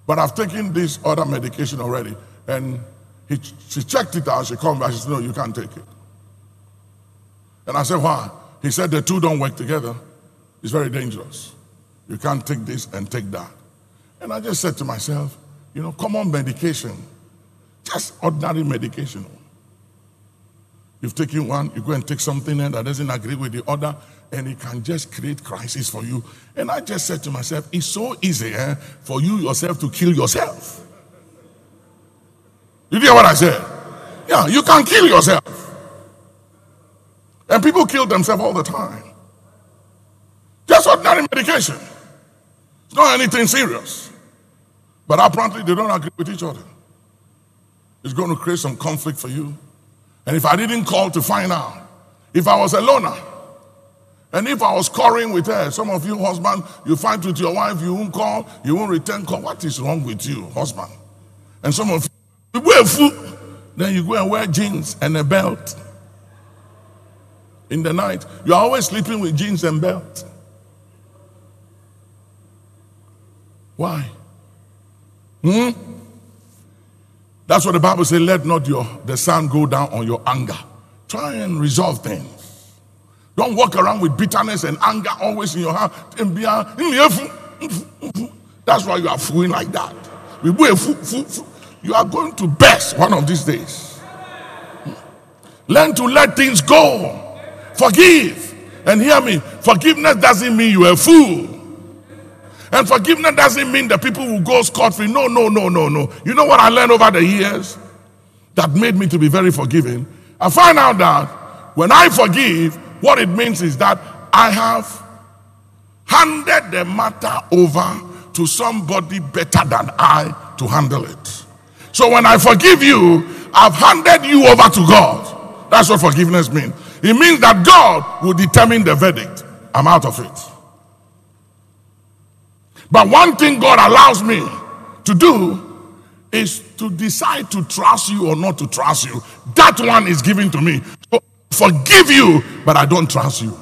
but I've taken this other medication already. And he, she checked it out. She called me back. She said, No, you can't take it. And I said, Why? He said, The two don't work together. It's very dangerous. You can't take this and take that. And I just said to myself, You know, common medication, just ordinary medication. You've taken one, you go and take something that doesn't agree with the other, and it can just create crisis for you. And I just said to myself, it's so easy eh, for you yourself to kill yourself. You hear what I said? Yeah, you can kill yourself. And people kill themselves all the time. Just ordinary medication. It's not anything serious. But apparently they don't agree with each other. It's going to create some conflict for you. And if I didn't call to find out, if I was a loner, and if I was quarreling with her, some of you husband, you fight with your wife, you won't call, you won't return call. What is wrong with you, husband? And some of you, you wear food, then you go and wear jeans and a belt. In the night, you're always sleeping with jeans and belt. Why? Hmm? That's what the Bible says. Let not your the sun go down on your anger. Try and resolve things. Don't walk around with bitterness and anger always in your heart. That's why you are fooling like that. You are going to burst one of these days. Learn to let things go. Forgive. And hear me. Forgiveness doesn't mean you're a fool. And forgiveness doesn't mean that people will go scot free. No, no, no, no, no. You know what I learned over the years that made me to be very forgiving? I find out that when I forgive, what it means is that I have handed the matter over to somebody better than I to handle it. So when I forgive you, I've handed you over to God. That's what forgiveness means. It means that God will determine the verdict. I'm out of it. But one thing God allows me to do is to decide to trust you or not to trust you. That one is given to me. Forgive you, but I don't trust you.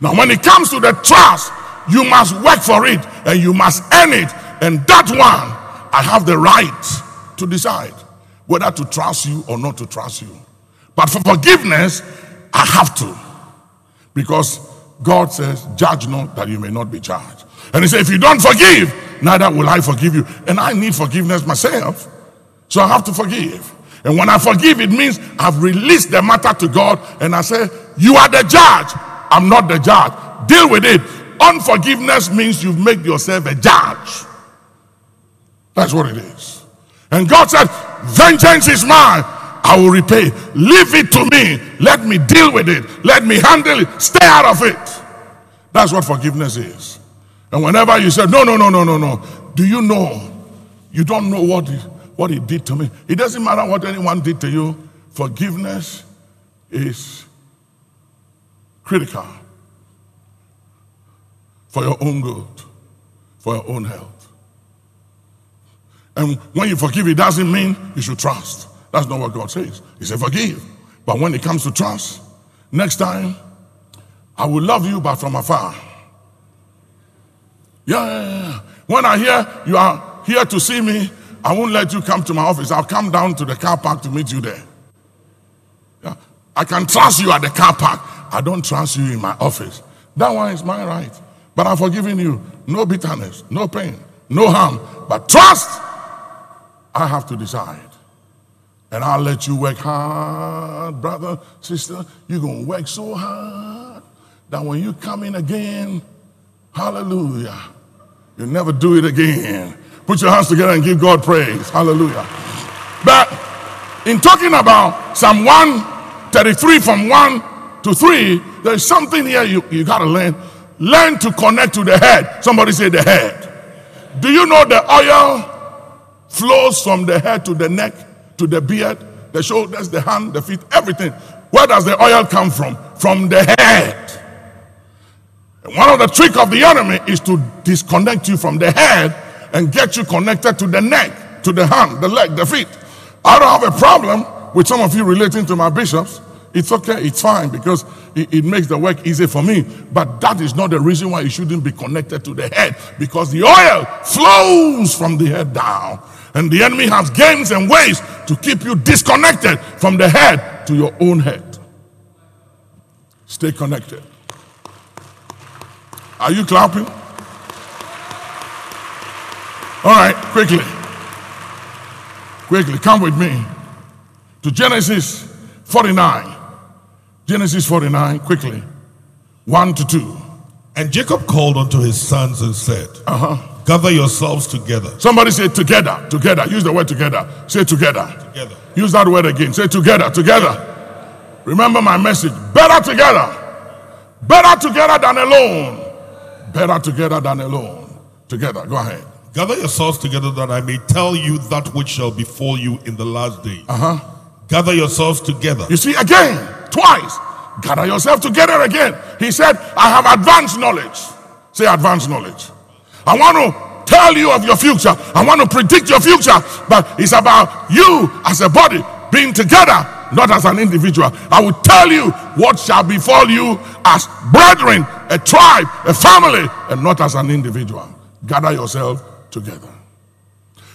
Now, when it comes to the trust, you must work for it and you must earn it. And that one, I have the right to decide whether to trust you or not to trust you. But for forgiveness, I have to. Because God says, Judge not that you may not be judged. And He said, If you don't forgive, neither will I forgive you. And I need forgiveness myself. So I have to forgive. And when I forgive, it means I've released the matter to God and I say, You are the judge. I'm not the judge. Deal with it. Unforgiveness means you've made yourself a judge. That's what it is. And God said, vengeance is mine. I will repay. Leave it to me. Let me deal with it. Let me handle it. Stay out of it. That's what forgiveness is. And whenever you say, no, no, no, no, no, no, do you know? You don't know what he, what he did to me. It doesn't matter what anyone did to you. Forgiveness is critical for your own good, for your own health. And when you forgive, it doesn't mean you should trust. That's not what God says. He said, forgive. But when it comes to trust, next time, I will love you, but from afar. Yeah, yeah, yeah. When I hear you are here to see me, I won't let you come to my office. I'll come down to the car park to meet you there. Yeah. I can trust you at the car park. I don't trust you in my office. That one is my right. But I'm forgiving you. No bitterness, no pain, no harm. But trust, I have to decide. And I'll let you work hard, brother, sister. You're going to work so hard that when you come in again, hallelujah, you'll never do it again. Put your hands together and give God praise. Hallelujah. But in talking about Psalm 133 from 1 to 3, there's something here you, you got to learn. Learn to connect to the head. Somebody say the head. Do you know the oil flows from the head to the neck? to the beard, the shoulders, the hand, the feet, everything. Where does the oil come from? From the head. And one of the trick of the enemy is to disconnect you from the head and get you connected to the neck, to the hand, the leg, the feet. I don't have a problem with some of you relating to my bishops. It's okay, it's fine because it, it, makes the work easy for me. But that is not the reason why you shouldn't be connected to the head because the oil flows from the head down. And the enemy has games and ways to keep you disconnected from the head to your own head. Stay connected. Are you clapping? All right, quickly. Quickly, come with me to Genesis 49. Genesis 49, quickly. 1 to 2. And Jacob called unto his sons and said, Uh huh. Gather yourselves together. Somebody say together, together. Use the word together. Say together. Together. Use that word again. Say together, together. Remember my message. Better together. Better together than alone. Better together than alone. Together. Go ahead. Gather yourselves together that I may tell you that which shall befall you in the last day. Uh huh. Gather yourselves together. You see, again, twice. Gather yourself together again. He said, I have advanced knowledge. Say advanced knowledge. I want to tell you of your future. I want to predict your future. But it's about you as a body being together, not as an individual. I will tell you what shall befall you as brethren, a tribe, a family, and not as an individual. Gather yourself together.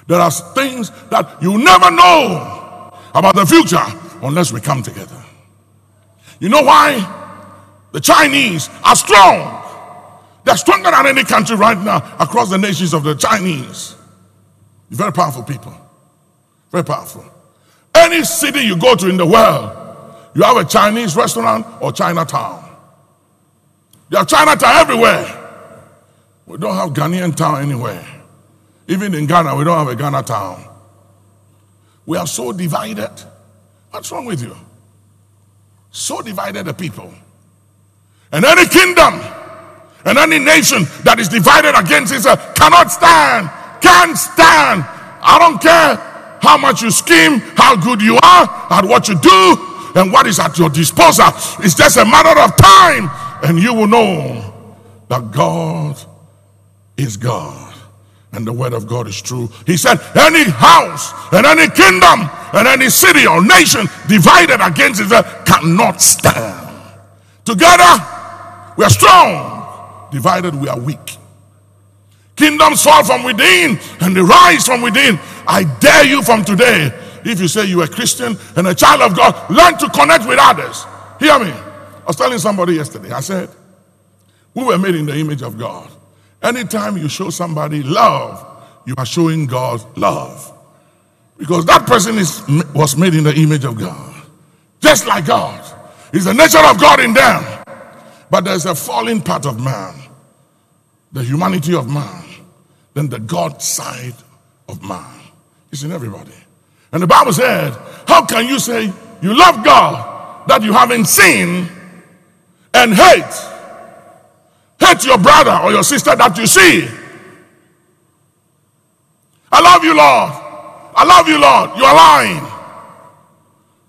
There are things that you never know about the future unless we come together. You know why? The Chinese are strong they're stronger than any country right now across the nations of the Chinese. Very powerful people. Very powerful. Any city you go to in the world, you have a Chinese restaurant or Chinatown. There are Chinatown everywhere. We don't have Ghanaian town anywhere. Even in Ghana, we don't have a Ghana town. We are so divided. What's wrong with you? So divided the people. And any kingdom and any nation that is divided against itself cannot stand, can't stand. I don't care how much you scheme, how good you are at what you do, and what is at your disposal. It's just a matter of time, and you will know that God is God and the word of God is true. He said, Any house and any kingdom and any city or nation divided against itself cannot stand. Together, we are strong Divided, we are weak. Kingdoms fall from within and they rise from within. I dare you from today, if you say you're a Christian and a child of God, learn to connect with others. Hear me. I was telling somebody yesterday, I said, we were made in the image of God. Anytime you show somebody love, you are showing God love. Because that person is, was made in the image of God. Just like God. It's the nature of God in them. But there's a fallen part of man, the humanity of man, then the God side of man. It's in everybody. And the Bible said, How can you say you love God that you haven't seen and hate? Hate your brother or your sister that you see. I love you, Lord. I love you, Lord. You are lying.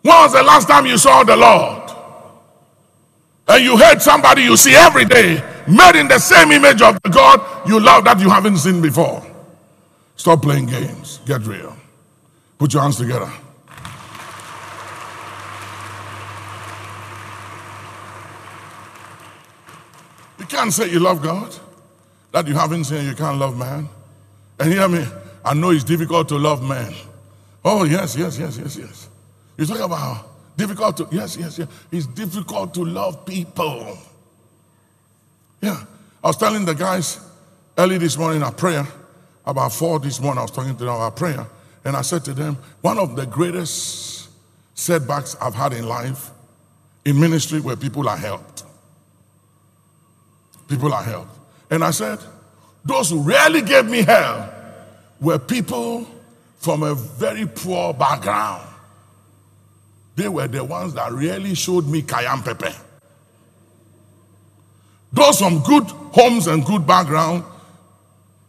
When was the last time you saw the Lord? And you hate somebody you see every day, made in the same image of the God you love that you haven't seen before. Stop playing games. Get real. Put your hands together. You can't say you love God that you haven't seen, you can't love man. And hear me, I know it's difficult to love man. Oh, yes, yes, yes, yes, yes. You talk about difficult to, yes, yes, yes. It's difficult to love people. Yeah. I was telling the guys early this morning at prayer, about four this morning, I was talking to them about prayer, and I said to them, one of the greatest setbacks I've had in life in ministry where people are helped. People are helped. And I said, those who really gave me hell were people from a very poor background. They were the ones that really showed me cayenne pepper. Those from good homes and good background,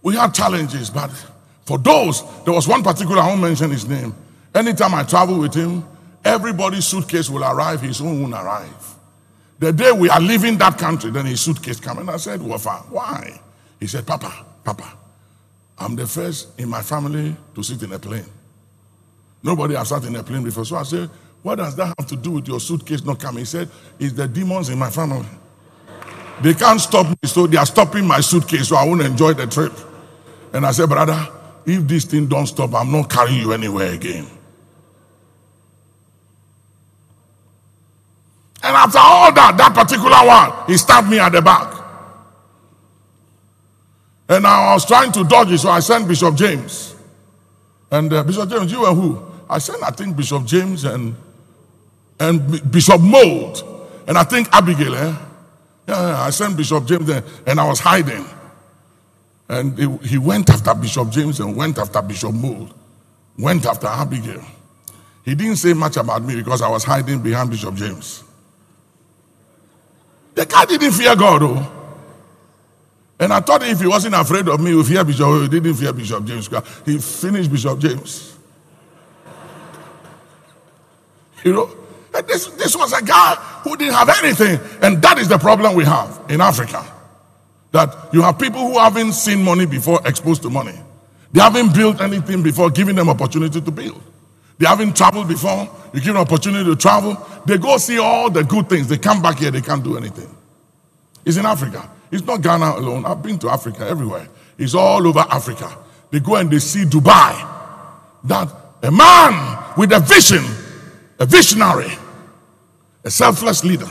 we had challenges, but for those, there was one particular, I won't mention his name. Anytime I travel with him, everybody's suitcase will arrive, his own won't arrive. The day we are leaving that country, then his suitcase came. And I said, Wafa, why? He said, Papa, Papa, I'm the first in my family to sit in a plane. Nobody has sat in a plane before. So I said, What does that have to do with your suitcase not coming? He said, It's the demons in my family. They can't stop me, so they are stopping my suitcase, so I won't enjoy the trip. And I said, Brother, if this thing don't stop, I'm not carrying you anywhere again. And after all that, that particular one, he stabbed me at the back. And I was trying to dodge it, so I sent Bishop James. And uh, Bishop James, you and who? I sent, I think, Bishop James and and Bishop Mold, and I think Abigail. Eh? Yeah, yeah, I sent Bishop James there, and I was hiding. And he, he went after Bishop James and went after Bishop Mold, went after Abigail. He didn't say much about me because I was hiding behind Bishop James. The guy didn't fear God, though. And I thought if he wasn't afraid of me, he fear Bishop. Oh, he didn't fear Bishop James. He finished Bishop James. You know, and this, this was a guy who didn't have anything. And that is the problem we have in Africa. That you have people who haven't seen money before exposed to money. They haven't built anything before giving them opportunity to build. They haven't traveled before. You give them opportunity to travel. They go see all the good things. They come back here, they can't do anything. It's in Africa. It's not Ghana alone. I've been to Africa everywhere. It's all over Africa. They go and they see Dubai. That a man with a vision, a visionary, a selfless leader,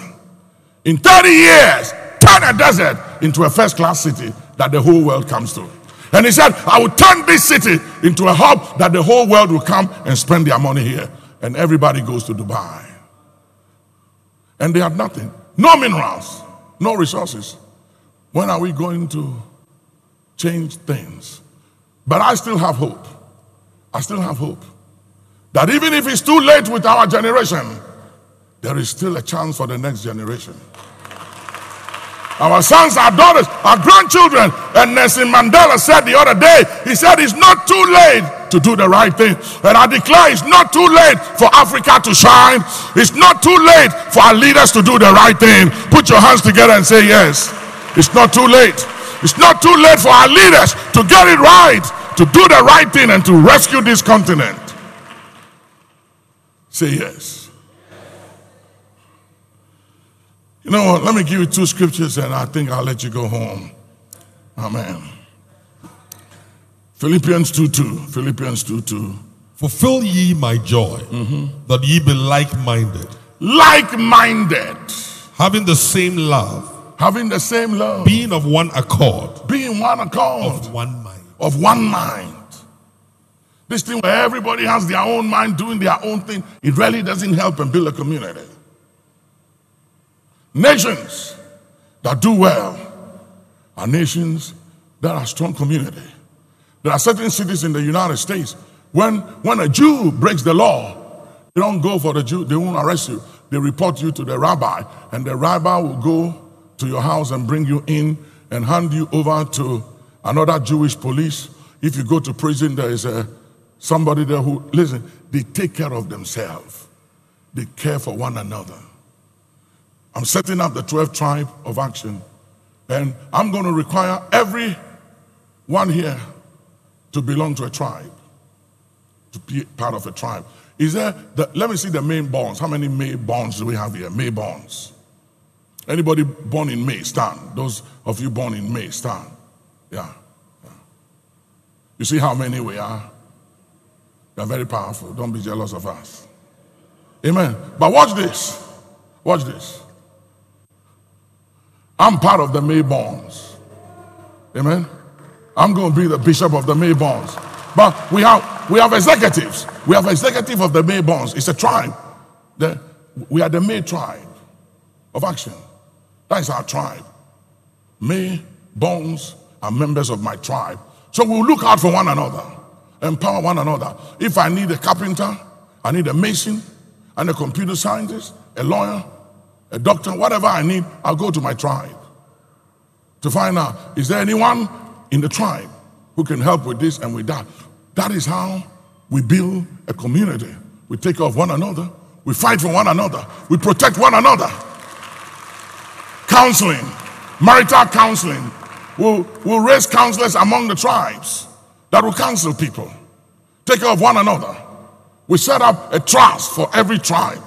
in 30 years, turn a desert into a first class city that the whole world comes to. And he said, I will turn this city into a hub that the whole world will come and spend their money here. And everybody goes to Dubai. And they have nothing no minerals, no resources. When are we going to change things? But I still have hope. I still have hope that even if it's too late with our generation, there is still a chance for the next generation. Our sons, our daughters, our grandchildren. And Nelson Mandela said the other day, he said, It's not too late to do the right thing. And I declare it's not too late for Africa to shine. It's not too late for our leaders to do the right thing. Put your hands together and say, Yes. It's not too late. It's not too late for our leaders to get it right, to do the right thing, and to rescue this continent. Say yes. You know what? Let me give you two scriptures and I think I'll let you go home. Amen. Philippians 2 2. Philippians 2 2. Fulfill ye my joy, mm-hmm. that ye be like minded, Like minded, having the same love, having the same love, being of one accord, being one accord, of one mind. of one mind. This thing where everybody has their own mind doing their own thing, it really doesn't help and build a community. Nations that do well are nations that are strong community. There are certain cities in the United States When, when a Jew breaks the law, they don't go for the Jew, they won't arrest you. They report you to the rabbi, and the rabbi will go to your house and bring you in and hand you over to another Jewish police. If you go to prison, there is a, somebody there who, listen, they take care of themselves, they care for one another. I'm setting up the 12 tribe of action, and I'm going to require every one here to belong to a tribe, to be part of a tribe. Is there, the, let me see the May bonds. How many May bonds do we have here? May bonds. Anybody born in May, stand. Those of you born in May, stand. Yeah. yeah. You see how many we are? We are very powerful. Don't be jealous of us. Amen. But watch this. Watch this. I'm part of the May bonds. Amen. I'm going to be the bishop of the May bonds. But we have we have executives. We have executive of the May bonds. It's a tribe. The, we are the May tribe of action. That is our tribe. May bonds are members of my tribe. So we'll look out for one another, empower one another. If I need a carpenter, I need a mason, and a computer scientist, a lawyer, a doctor, whatever I need, I'll go to my tribe to find out is there anyone in the tribe who can help with this and with that. That is how we build a community. We take care of one another, we fight for one another, we protect one another. Counseling, marital counseling. We'll, we'll raise counselors among the tribes that will counsel people. Take care of one another. We set up a trust for every tribe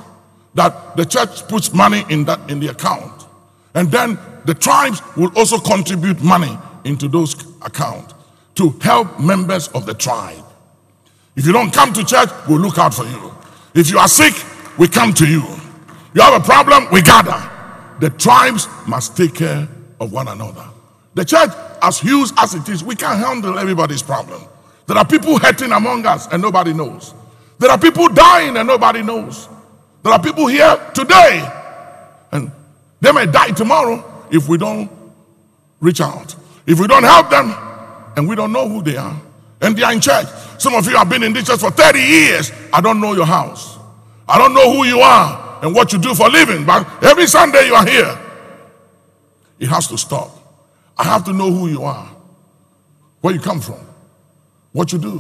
that the church puts money in that in the account. And then the tribes will also contribute money into those accounts to help members of the tribe. If you don't come to church, we'll look out for you. If you are sick, we come to you. You have a problem, we gather. The tribes must take care of one another. The church, as huge as it is, we can't handle everybody's problem. There are people hurting among us and nobody knows. There are people dying and nobody knows. There are people here today and they may die tomorrow if we don't reach out. If we don't help them and we don't know who they are and they are in church. Some of you have been in this church for 30 years. I don't know your house. I don't know who you are and what you do for living, but every Sunday you are here. It has to stop. I have to know who you are, where you come from, what you do,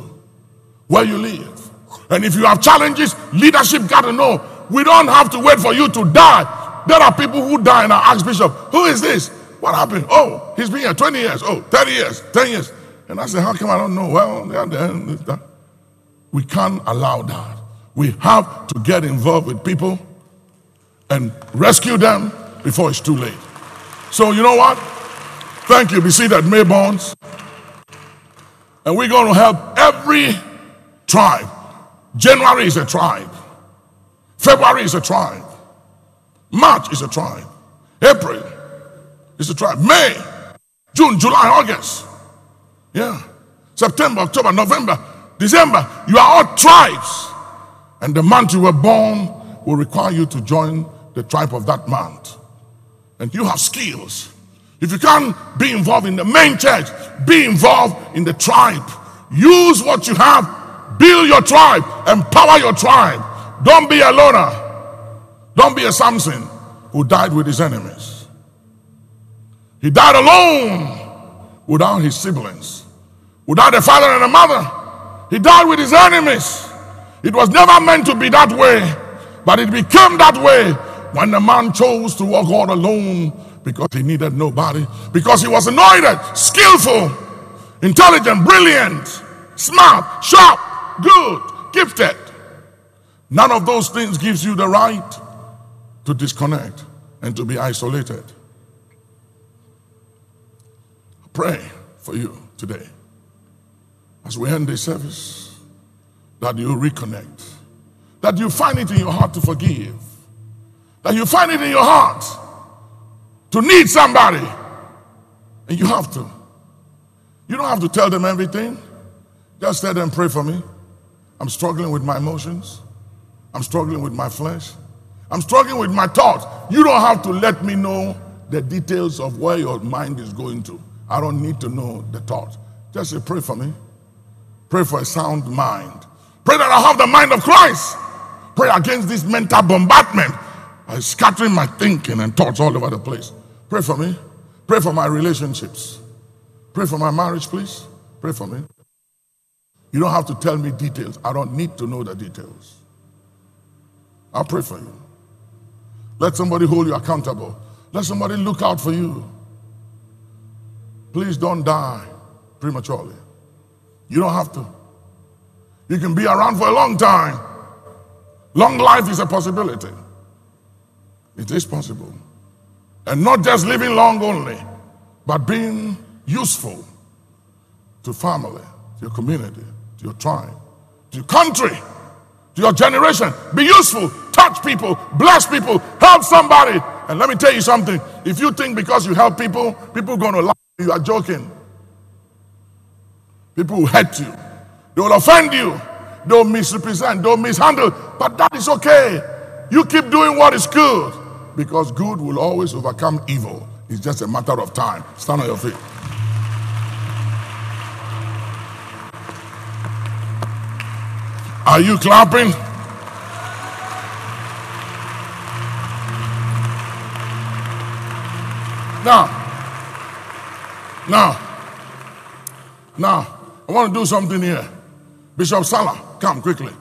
where you live. And if you have challenges, leadership got to know. We don't have to wait for you to die. There are people who die and I ask Bishop, who is this? What happened? Oh, he's been here 20 years. Oh, 30 years, 10 years. And I said, how come I don't know? Well, we can't allow that. We have to get involved with people and rescue them before it's too late. So, you know what? Thank you. Be seated, May Bonds. And we're going to help every tribe. January is a tribe, February is a tribe, March is a tribe, April is a tribe, May, June, July, August. Yeah. September, October, November, December. You are all tribes. And the month you were born will require you to join the tribe of that month. And you have skills. If you can't be involved in the main church, be involved in the tribe. Use what you have, build your tribe, empower your tribe. Don't be a loner. Don't be a Samson who died with his enemies. He died alone without his siblings, without a father and a mother. He died with his enemies. It was never meant to be that way, but it became that way when the man chose to walk all alone because he needed nobody, because he was anointed, skillful, intelligent, brilliant, smart, sharp, good, gifted. None of those things gives you the right to disconnect and to be isolated. I pray for you today as we end this service that you reconnect, that you find it in your heart to forgive that you find it in your heart to need somebody. And you have to. You don't have to tell them everything. Just tell them, pray for me. I'm struggling with my emotions. I'm struggling with my flesh. I'm struggling with my thoughts. You don't have to let me know the details of where your mind is going to. I don't need to know the thoughts. Just say, pray for me. Pray for a sound mind. Pray that I have the mind of Christ. Pray against this mental bombardment, uh, scattering my thinking and thoughts all over the place. Pray for me. Pray for my relationships. Pray for my marriage, please. Pray for me. You don't have to tell me details. I don't need to know the details. I'll pray for you. Let somebody hold you accountable. Let somebody look out for you. Please don't die prematurely. You don't have to. You can be around for a long time. Long life is a possibility. It is possible. And not just living long only, but being useful to family, to your community, to your tribe, to your country, to your generation. Be useful, touch people, bless people, help somebody. And let me tell you something if you think because you help people, people are going to laugh, you are joking. People will hurt you, they will offend you, will misrepresent, will mishandle. But that is okay. You keep doing what is good because good will always overcome evil. It's just a matter of time. Stand on your feet. Are you clapping? Now, now, now, I want to do something here. Bishop Salah, come quickly.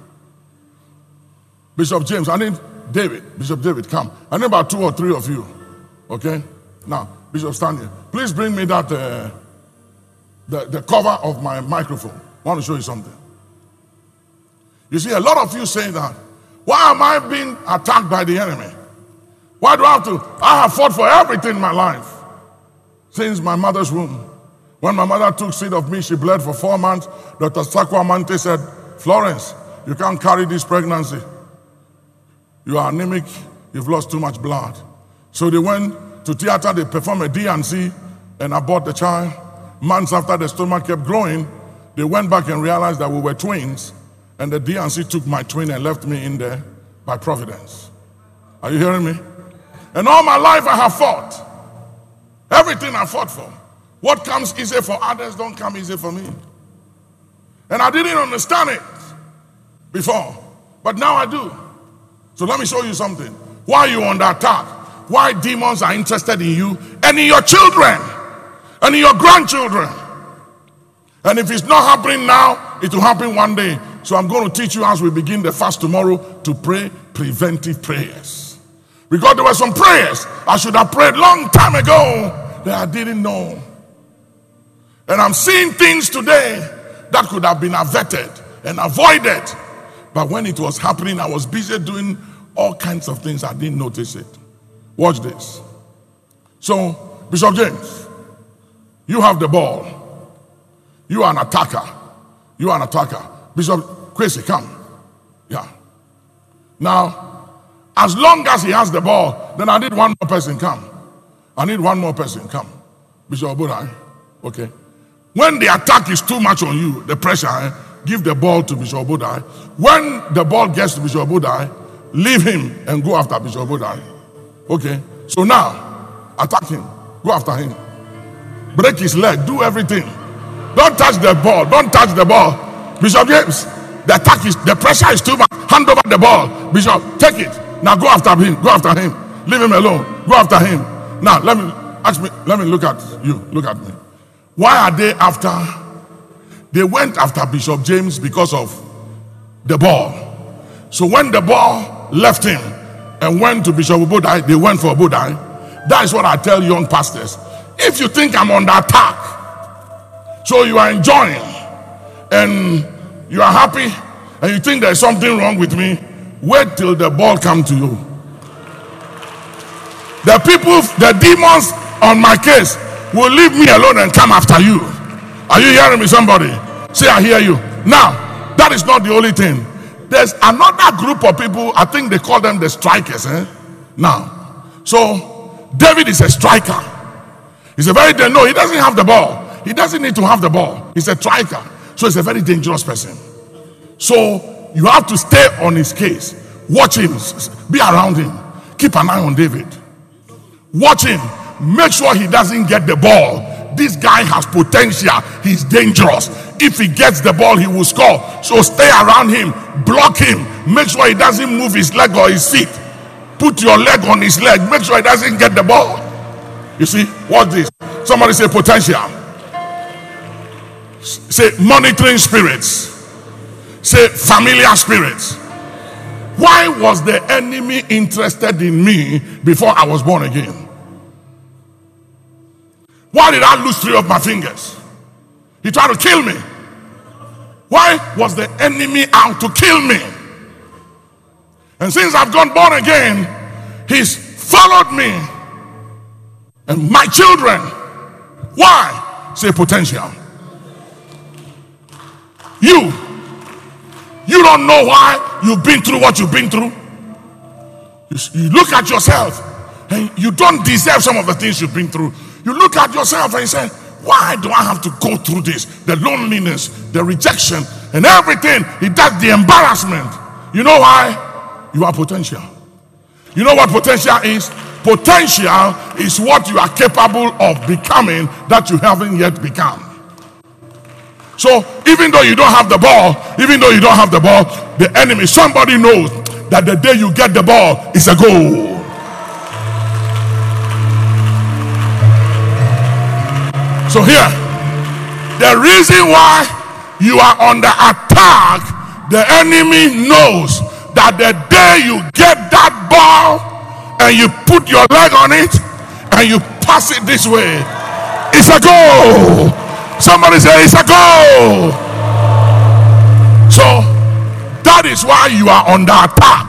Bishop James, I need David. Bishop David, come. I need about two or three of you. Okay? Now, Bishop, Stanley. Please bring me that, uh, the, the cover of my microphone. I want to show you something. You see, a lot of you say that. Why am I being attacked by the enemy? Why do I have to? I have fought for everything in my life since my mother's womb. When my mother took seed of me, she bled for four months. Dr. Sakwamante said, Florence, you can't carry this pregnancy. You are anemic, you've lost too much blood. So they went to theater, they performed a D&C and abort the child. Months after the stomach kept growing, they went back and realized that we were twins. And the D&C took my twin and left me in there by providence. Are you hearing me? And all my life I have fought. Everything I fought for. What comes easy for others don't come easy for me. And I didn't understand it before, but now I do. So let me show you something. Why you under attack? Why demons are interested in you and in your children and in your grandchildren. And if it's not happening now, it will happen one day. So I'm going to teach you as we begin the fast tomorrow to pray preventive prayers. Because there were some prayers I should have prayed long time ago that I didn't know. And I'm seeing things today that could have been averted and avoided. But when it was happening, I was busy doing all kinds of things. I didn't notice it. Watch this. So, Bishop James, you have the ball. You are an attacker. You are an attacker. Bishop Kwesi, come. Yeah. Now, as long as he has the ball, then I need one more person come. I need one more person come. Bishop Budai. Eh? Okay. When the attack is too much on you, the pressure, eh, give the ball to Bishop Budai. Eh? When the ball gets to Bishop Budai, eh, leave him and go after Bishop. Okay. So now, attack him. Go after him. Break his leg. Do everything. Don't touch the ball. Don't touch the ball. Bishop James, the attack is the pressure is too much. Hand over the ball. Bishop, take it. Now go after him. Go after him. Leave him alone. Go after him. Now let me ask me. Let me look at you. Look at me. Why are they after? They went after Bishop James because of the ball. So when the ball left him and went to Bishop Obodai, they went for Obodai. That is what I tell young pastors. If you think I'm under attack, so you are enjoying and you are happy and you think there's something wrong with me, wait till the ball come to you. The people, the demons on my case will leave me alone and come after you. Are you hearing me, somebody? Say, I hear you. Now, that is not the only thing. There's another group of people, I think they call them the strikers. Eh? Now, so David is a striker. He's a very, no, he doesn't have the ball. He doesn't need to have the ball. He's a striker. So he's a very dangerous person. So you have to stay on his case. Watch him. Be around him. Keep an eye on David. Watch him. Make sure he doesn't get the ball. this guy has potential. He's dangerous. If he gets the ball, he will score. So stay around him, block him, make sure he doesn't move his leg or his feet. Put your leg on his leg, make sure he doesn't get the ball. You see, what's this? Somebody say potential. Say monitoring spirits. Say familiar spirits. Why was the enemy interested in me before I was born again? Why did I lose three of my fingers? He tried to kill me. Why was the enemy out to kill me? And since I've gone born again, he's followed me and my children. Why? Say potential. You, you don't know why you've been through what you've been through. You, look at yourself and you don't deserve some of the things you've been through. You look at yourself and you say, Why do I have to go through this? The loneliness, the rejection, and everything. It does the embarrassment. You know why? You are potential. You know what potential is? Potential is what you are capable of becoming that you haven't yet become. So even though you don't have the ball, even though you don't have the ball, the enemy, somebody knows that the day you get the ball is a goal. So here, the reason why you are under attack, the enemy knows that the day you get that ball and you put your leg on it and you pass it this way, it's a goal. Somebody say it's a goal. So that is why you are under attack.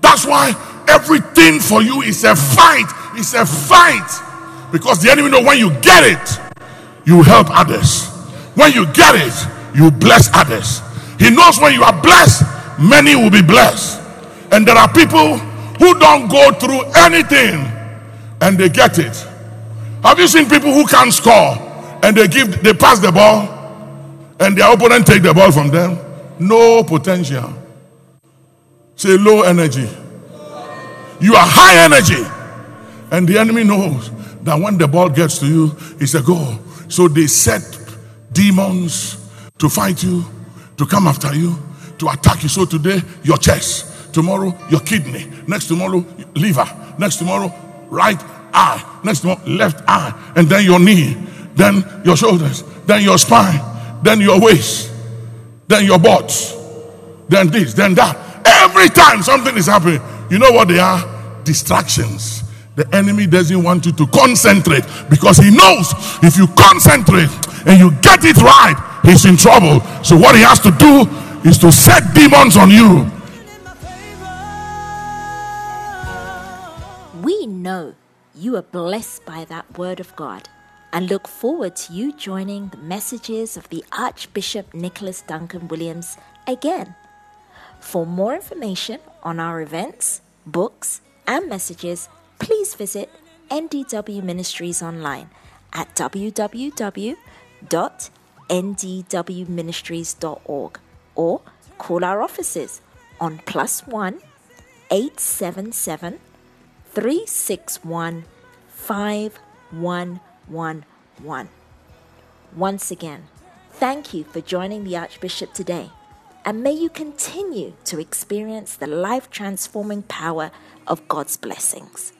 That's why everything for you is a fight. It's a fight. Because the enemy know when you get it, you help others. When you get it, you bless others. He knows when you are blessed, many will be blessed. And there are people who don't go through anything and they get it. Have you seen people who can't score and they give they pass the ball and their opponent take the ball from them? No potential. Say low energy. You are high energy. And the enemy knows that when the ball gets to you, it's a goal. So they set demons to fight you, to come after you, to attack you. So today, your chest, tomorrow, your kidney, next tomorrow, liver, next tomorrow, right eye, next tomorrow, left eye, and then your knee, then your shoulders, then your spine, then your waist, then your butt, then this, then that. Every time something is happening, you know what they are? Distractions the enemy doesn't want you to concentrate because he knows if you concentrate and you get it right, he's in trouble. So, what he has to do is to set demons on you. We know you are blessed by that word of God and look forward to you joining the messages of the Archbishop Nicholas Duncan Williams again. For more information on our events, books, and messages, please visit NDW Ministries online at www.ndwministries.org or call our offices on plus one 877 361 5111. Once again, thank you for joining the Archbishop today, and may you continue to experience the life transforming power of God's blessings.